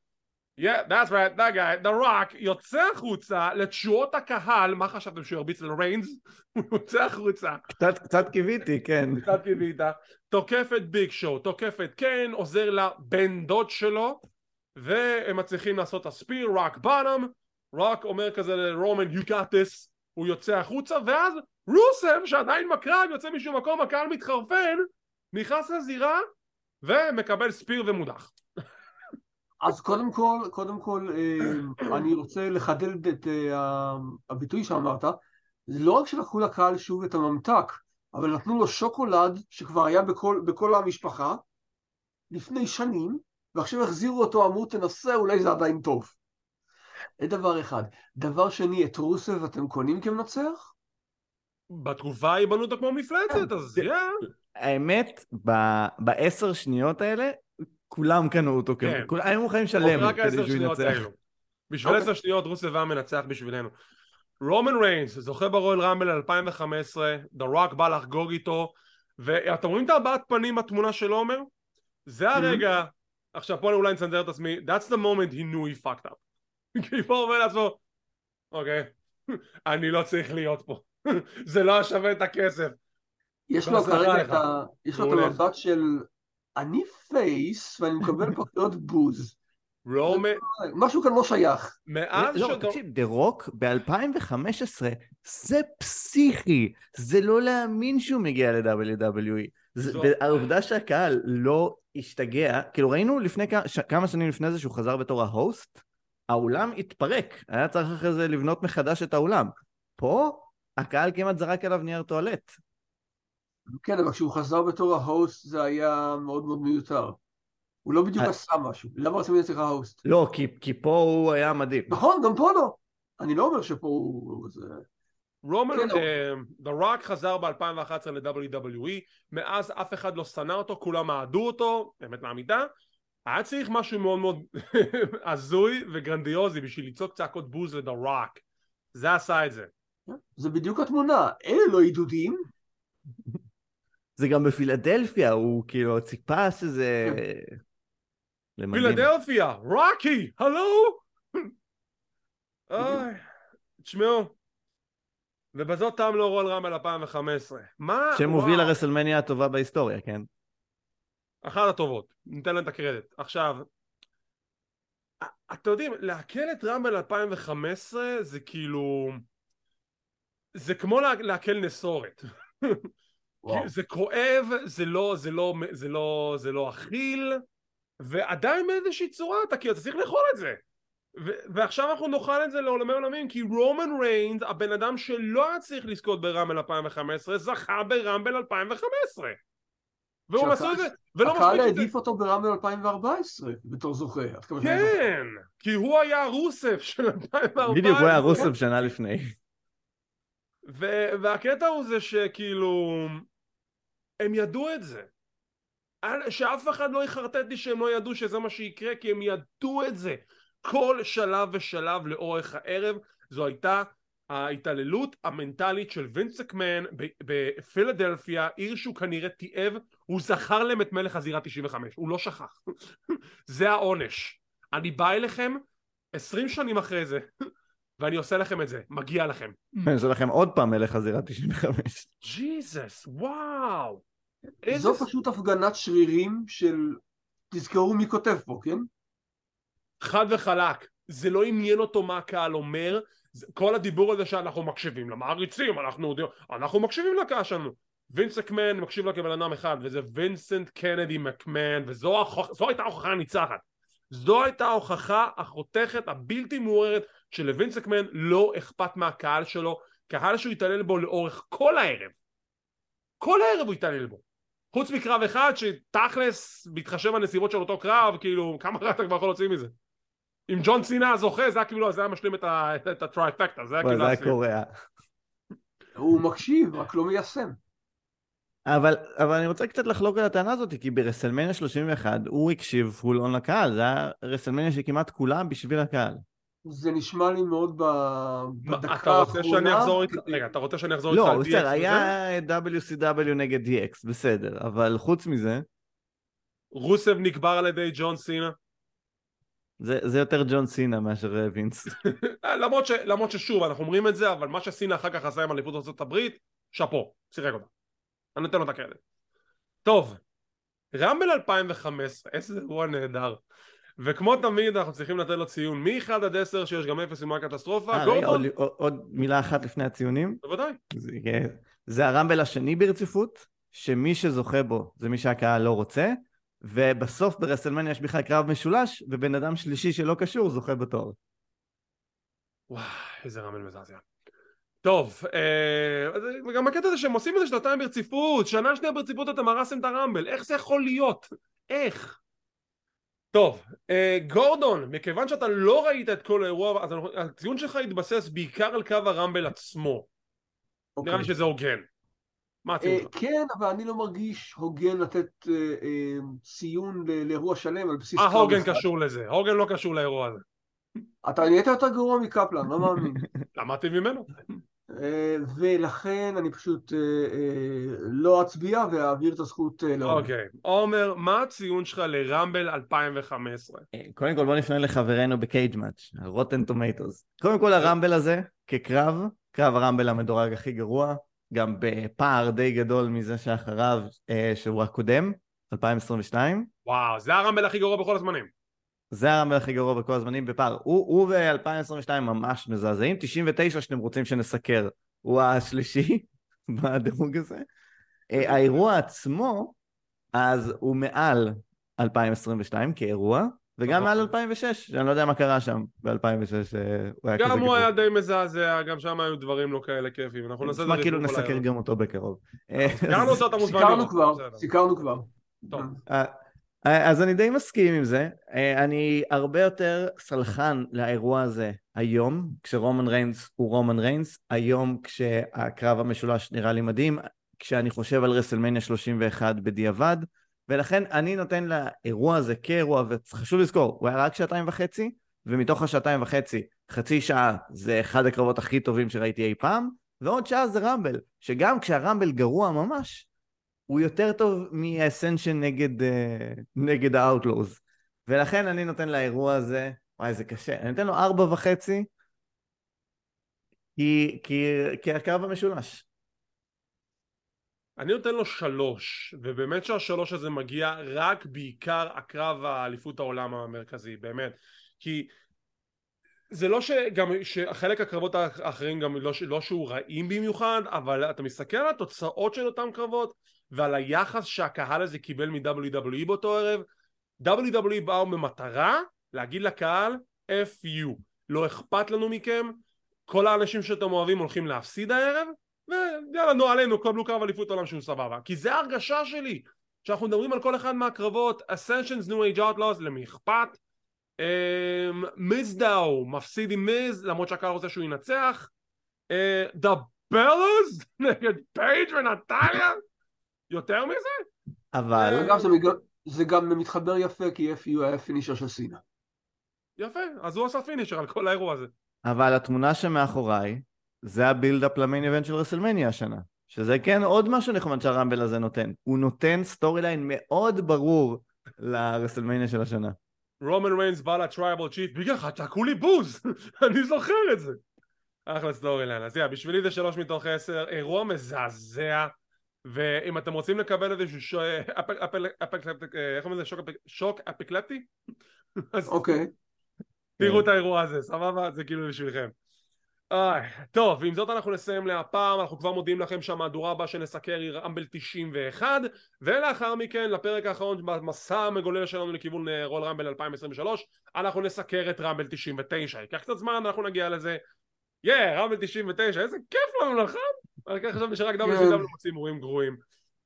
yeah, that's right, that guy, The Rock, יוצא החוצה לתשואות הקהל, מה חשבתם שהוא ירביץ לריינס? הוא יוצא החוצה. קצת, קצת קיוויתי, כן. קצת קיווית. תוקף את ביג שואו, תוקף את קיין, עוזר לבן דוד שלו, והם מצליחים לעשות את הספיר, רוק בונם, רוק אומר כזה לרומן, you got this, הוא יוצא החוצה, ואז רוסם, שעדיין בקרב, יוצא משום מקום, הקהל מתחרפן, נכנס לזירה, ומקבל ספיר ומודח. אז קודם כל, קודם כל, אה, אני רוצה לחדד את אה, הביטוי שאמרת. לא רק שלקחו לקהל שוב את הממתק, אבל נתנו לו שוקולד שכבר היה בכל, בכל המשפחה לפני שנים, ועכשיו החזירו אותו, אמרו תנסה, אולי זה עדיין טוב. זה דבר אחד. דבר שני, את רוסב אתם קונים כמנצח? בתקופה ההיא בנו אותו כמו מפלצת, אז יא. האמת, בעשר שניות האלה, כולם קנו אותו, כן. כולם היו מוכנים לשלם כדי שהוא ינצח. בשביל עשר שניות רוסיה היה מנצח בשבילנו. רומן ריינס זוכה ברואל רמבל 2015, דה רוק בא לחגוג איתו, ואתם רואים את הבעת פנים בתמונה של עומר? זה הרגע, עכשיו פה אני אולי נצנזר את עצמי, that's the moment he knew he fucked up. כי פה הוא אומר לעצמו, אוקיי, אני לא צריך להיות פה, זה לא שווה את הכסף. יש לו כרגע את ה... יש לו את המבט של אני face ואני מקבל פה קריאות בוז. רומן... משהו כאן לא שייך. מאז לא, תקשיב, דה רוק ב-2015 זה פסיכי, זה לא להאמין שהוא מגיע ל-WWE. והעובדה שהקהל לא השתגע, כאילו ראינו לפני כמה שנים לפני זה שהוא חזר בתור ה host, האולם התפרק, היה צריך אחרי זה לבנות מחדש את האולם. פה הקהל כמעט זרק עליו נייר טואלט. כן, אבל כשהוא חזר בתור ה host זה היה מאוד מאוד מיותר. הוא לא בדיוק אה. עשה משהו. למה רוצים להיות לך ה host? לא, כי, כי פה הוא היה מדהים. נכון, גם פה לא. אני לא אומר שפה הוא... רומן, דה רוק כן, uh, חזר ב-2011 ל-WWE, מאז אף אחד לא שנא אותו, כולם אהדו אותו, באמת מהמידה. היה צריך משהו מאוד מאוד הזוי וגרנדיוזי בשביל לצעוק צעקות בוז לדה רוק. זה עשה את זה. זה בדיוק התמונה, אלה לא עידודים. זה גם בפילדלפיה, הוא כאילו ציפה שזה... פילדלפיה, רוקי, הלו? תשמעו, ובזאת תם לא רול רמל 2015. מה... שמוביל לרסלמניה הטובה בהיסטוריה, כן? אחת הטובות, ניתן להם את הקרדיט. עכשיו, אתם יודעים, לעכל את רמבל 2015 זה כאילו... זה כמו לעכל נסורת. זה כואב, זה לא, זה לא, זה לא, זה לא אכיל, ועדיין באיזושהי צורה אתה כאילו, אתה צריך לאכול את זה. ו- ועכשיו אנחנו נאכל את זה לעולמי עולמים כי רומן ריינס הבן אדם שלא היה צריך לזכות ברמבל 2015 זכה ברמבל 2015 והוא עשו את זה, ולא הקהל מספיק. העדיף אותו ברמבל 2014 בתור זוכה. כן, כי הוא היה רוסף של 2014. בדיוק, הוא היה רוסב שנה לפני. והקטע הוא זה שכאילו הם ידעו את זה שאף אחד לא יחרטט לי שהם לא ידעו שזה מה שיקרה כי הם ידעו את זה כל שלב ושלב לאורך הערב זו הייתה ההתעללות המנטלית של וינס מקמן ב- בפילדלפיה עיר שהוא כנראה תיעב הוא זכר להם את מלך הזירה 95 הוא לא שכח זה העונש אני בא אליכם 20 שנים אחרי זה ואני עושה לכם את זה מגיע לכם יש לכם עוד פעם מלך הזירה 95. ג'יזוס, וואו. זו. פשוט הפגנת שרירים של... תזכרו מי כותב פה, כן? חד וחלק. זה לא עניין אותו מה הקהל אומר. כל הדיבור הזה שאנחנו מקשיבים למעריצים, אנחנו, אנחנו מקשיבים לקהל שלנו. וינס מקמן מקשיב לה כבן אדם אחד, וזה וינסנט קנדי מקמן, וזו ההוכח- הייתה ההוכחה הניצחת. זו הייתה ההוכחה החותכת, הבלתי מעוררת, שלווינס מקמן לא אכפת מהקהל שלו, קהל שהוא התעלל בו לאורך כל הערב. כל הערב הוא התעלל בו. חוץ מקרב אחד שתכלס, בהתחשב בנסיבות של אותו קרב, כאילו, כמה רע אתה כבר יכול להוציא מזה? אם ג'ון סינה זוכה, זה היה כאילו, זה היה משלים את הטרייפקטה, זה היה כאילו... זה היה. קורע. הוא מקשיב, רק לא מיישם. אבל, אבל אני רוצה קצת לחלוק על הטענה הזאת, כי ברסלמניה 31 הוא הקשיב full on לקהל, זה היה רסלמניה שכמעט כולה בשביל הקהל. זה נשמע לי מאוד ב... בדקה אתה רוצה שאני האחרונה. אחזור איתך? רגע, אתה רוצה שאני אחזור איתך לא, על DX בסדר, וזה? היה WCW נגד DX, בסדר, אבל חוץ מזה, רוסב נקבר על ידי ג'ון סינה. זה, זה יותר ג'ון סינה מאשר אה, וינס. למרות, ש, למרות ששוב, אנחנו אומרים את זה, אבל מה שסינה אחר כך עשה עם אליפות ארצות הברית, שאפו, שיחק אותה. אני נותן לו את הקרדיט. טוב, רמבל 2015, איזה אירוע נהדר. וכמו תמיד אנחנו צריכים לתת לו ציון מ-1 עד 10 שיש גם 0 עם הקטסטרופה, אה, גורדון, עוד, עוד מילה אחת לפני הציונים. בוודאי. זה, זה הרמבל השני ברציפות, שמי שזוכה בו זה מי שהקהל לא רוצה, ובסוף ברסלמניה יש בכלל קרב משולש, ובן אדם שלישי שלא קשור זוכה בתואר. וואי, איזה רמל מזעזע. טוב, אה, וגם הקטע הזה שהם עושים את זה שנתיים ברציפות, שנה שנייה ברציפות אתם הרסתם את הרמבל, איך זה יכול להיות? איך? טוב, אה, גורדון, מכיוון שאתה לא ראית את כל האירוע, אז הציון שלך התבסס בעיקר על קו הרמבל עצמו. אוקיי. נראה לי שזה הוגן. מה הציון אה, שלך? כן, אבל אני לא מרגיש הוגן לתת אה, אה, ציון ל- לאירוע שלם על בסיס מה הוגן. קשור לזה? הוגן לא קשור לאירוע הזה. אתה נהיית יותר גרוע מקפלן, לא מאמין. למדתי ממנו. אה, ולכן אני פשוט אה, אה, לא אצביע ואעביר את הזכות אה, לעומר. אוקיי. עומר, מה הציון שלך לרמבל 2015? אה, קודם כל בוא נפנה לחברינו בקייג' מאץ', רוטן טומטוס. קודם כל הרמבל הזה, כקרב, קרב הרמבל המדורג הכי גרוע, גם בפער די גדול מזה שאחריו, אה, שהוא הקודם, 2022. וואו, זה הרמבל הכי גרוע בכל הזמנים. זה הרמבל הכי גרוע בכל הזמנים בפער. הוא, הוא ב-2022 ממש מזעזעים. 99 שאתם רוצים שנסקר, הוא השלישי בדירוג הזה. אה, האירוע עצמו, אז הוא מעל 2022 כאירוע, וגם נכון. מעל 2006, שאני לא יודע מה קרה שם ב-2006, הוא היה כזה גם הוא. היה די מזעזע, גם שם היו דברים לא כאלה כיפים. אנחנו נעשה את זה נשמע כאילו נסקר. גם אותו בקרוב. אה, סיקרנו אותו, אתה מוזמן סיכרנו. כבר. סיכרנו כבר. טוב. אה, אז אני די מסכים עם זה. אה, אני הרבה יותר סלחן לאירוע הזה היום, כשרומן ריינס הוא רומן ריינס, היום כשהקרב המשולש נראה לי מדהים, כשאני חושב על רסלמניה 31 בדיעבד, ולכן אני נותן לאירוע הזה כאירוע, וחשוב לזכור, הוא היה רק שעתיים וחצי, ומתוך השעתיים וחצי, חצי שעה זה אחד הקרבות הכי טובים שראיתי אי פעם, ועוד שעה זה רמבל, שגם כשהרמבל גרוע ממש, הוא יותר טוב מאסנשן נגד, אה, נגד האוטלוז. ולכן אני נותן לאירוע הזה, וואי זה קשה, אני נותן לו ארבע וחצי, כי, כי, כי הקרב המשולש. אני נותן לו שלוש, ובאמת שהשלוש הזה מגיע רק בעיקר הקרב האליפות העולם המרכזי, באמת. כי זה לא שגם, שחלק הקרבות האחרים גם לא, לא שהוא רעים במיוחד, אבל אתה מסתכל על התוצאות של אותם קרבות, ועל היחס שהקהל הזה קיבל מ-WWE באותו ערב, WWE באו במטרה להגיד לקהל, F you, לא אכפת לנו מכם, כל האנשים שאתם אוהבים הולכים להפסיד הערב, ויאללה נו עלינו קבלו קרב אליפות עולם שהוא סבבה כי זה ההרגשה שלי שאנחנו מדברים על כל אחד מהקרבות, Ascensions New Age Outlaws, למי אכפת? מיזדאו מפסיד עם מיז, למרות שהקהל רוצה שהוא ינצח. אה, The Bellas נגד פייג' ונטליה? יותר מזה? אבל... אגב, זה גם מתחבר יפה, כי FU היה finisher של סינה. יפה, אז הוא עשה finisher על כל האירוע הזה. אבל התמונה שמאחוריי זה ה build-up ל main event של רסלמניה השנה. שזה כן עוד משהו נחמד שהרמבל הזה נותן. הוא נותן storyline מאוד ברור לרסלמניה של השנה. רומן ריינס בא ל Tribal Chief, בגלל לך צעקו לי בוז, אני זוכר את זה. אחלה storyline, אז יאללה, בשבילי זה שלוש מתוך עשר, אירוע מזעזע, ואם אתם רוצים לקבל איזשהו ש... אפל, אפל, אפל, אה, איך אומרים לזה? שוק, שוק אפילפטי? אז אוקיי. תראו את האירוע הזה, סבבה? זה כאילו בשבילכם. איי, טוב, ועם זאת אנחנו נסיים להפעם, אנחנו כבר מודיעים לכם שהמהדורה הבאה שנסקר היא רמבל 91 ולאחר מכן לפרק האחרון במסע המגולל שלנו לכיוון אה, רול רמבל 2023 אנחנו נסקר את רמבל 99 ייקח קצת זמן, אנחנו נגיע לזה. יא, yeah, רמבל 99, איזה כיף לנו, נכון? אני חשבתי שרק WCW מוצאים אירועים גרועים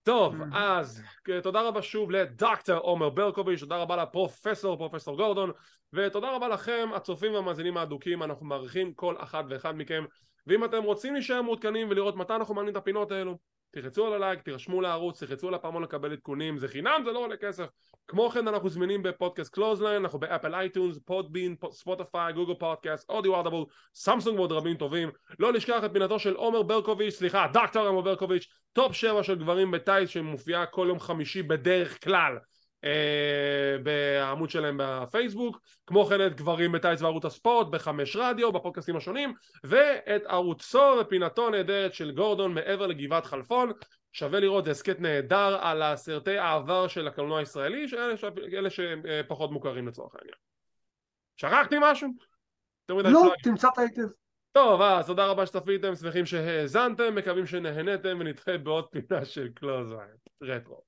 טוב, Mhm. אז תודה רבה שוב לדוקטור עומר ברקוביץ', תודה רבה לפרופסור, פרופסור גורדון ותודה רבה לכם, הצופים והמאזינים האדוקים, אנחנו מעריכים כל אחד ואחד מכם ואם אתם רוצים להישאר מעודכנים ולראות מתי אנחנו מעלים את הפינות האלו תלחצו על הלייק, תירשמו לערוץ, תלחצו על הפעמון לקבל עדכונים, זה חינם, זה לא עולה כסף. כמו כן אנחנו זמינים בפודקאסט קלוזליין, אנחנו באפל אייטונס, פודבין, ספוטיפיי, גוגל פודקאסט, אודיו ארדבל, סמסונג ועוד רבים טובים. לא לשכח את פינתו של עומר ברקוביץ', סליחה, דוקטור עומר ברקוביץ', top 7 של גברים בטייץ שמופיעה כל יום חמישי בדרך כלל אה, בעמוד שלהם בפייסבוק כמו כן את גברים בטייס וערוץ הספורט בחמש רדיו בפודקאסטים השונים ואת ערוצו ופינתו הנהדרת של גורדון מעבר לגבעת חלפון שווה לראות הסכת נהדר על הסרטי העבר של הקולנוע הישראלי שאלה, שאלה שפחות מוכרים לצורך העניין שכחתי משהו? לא, פלאגים. תמצאת היטב. טוב אז תודה רבה שצפיתם שמחים שהאזנתם מקווים שנהנתם ונתראה בעוד פינה של קלוז רטרו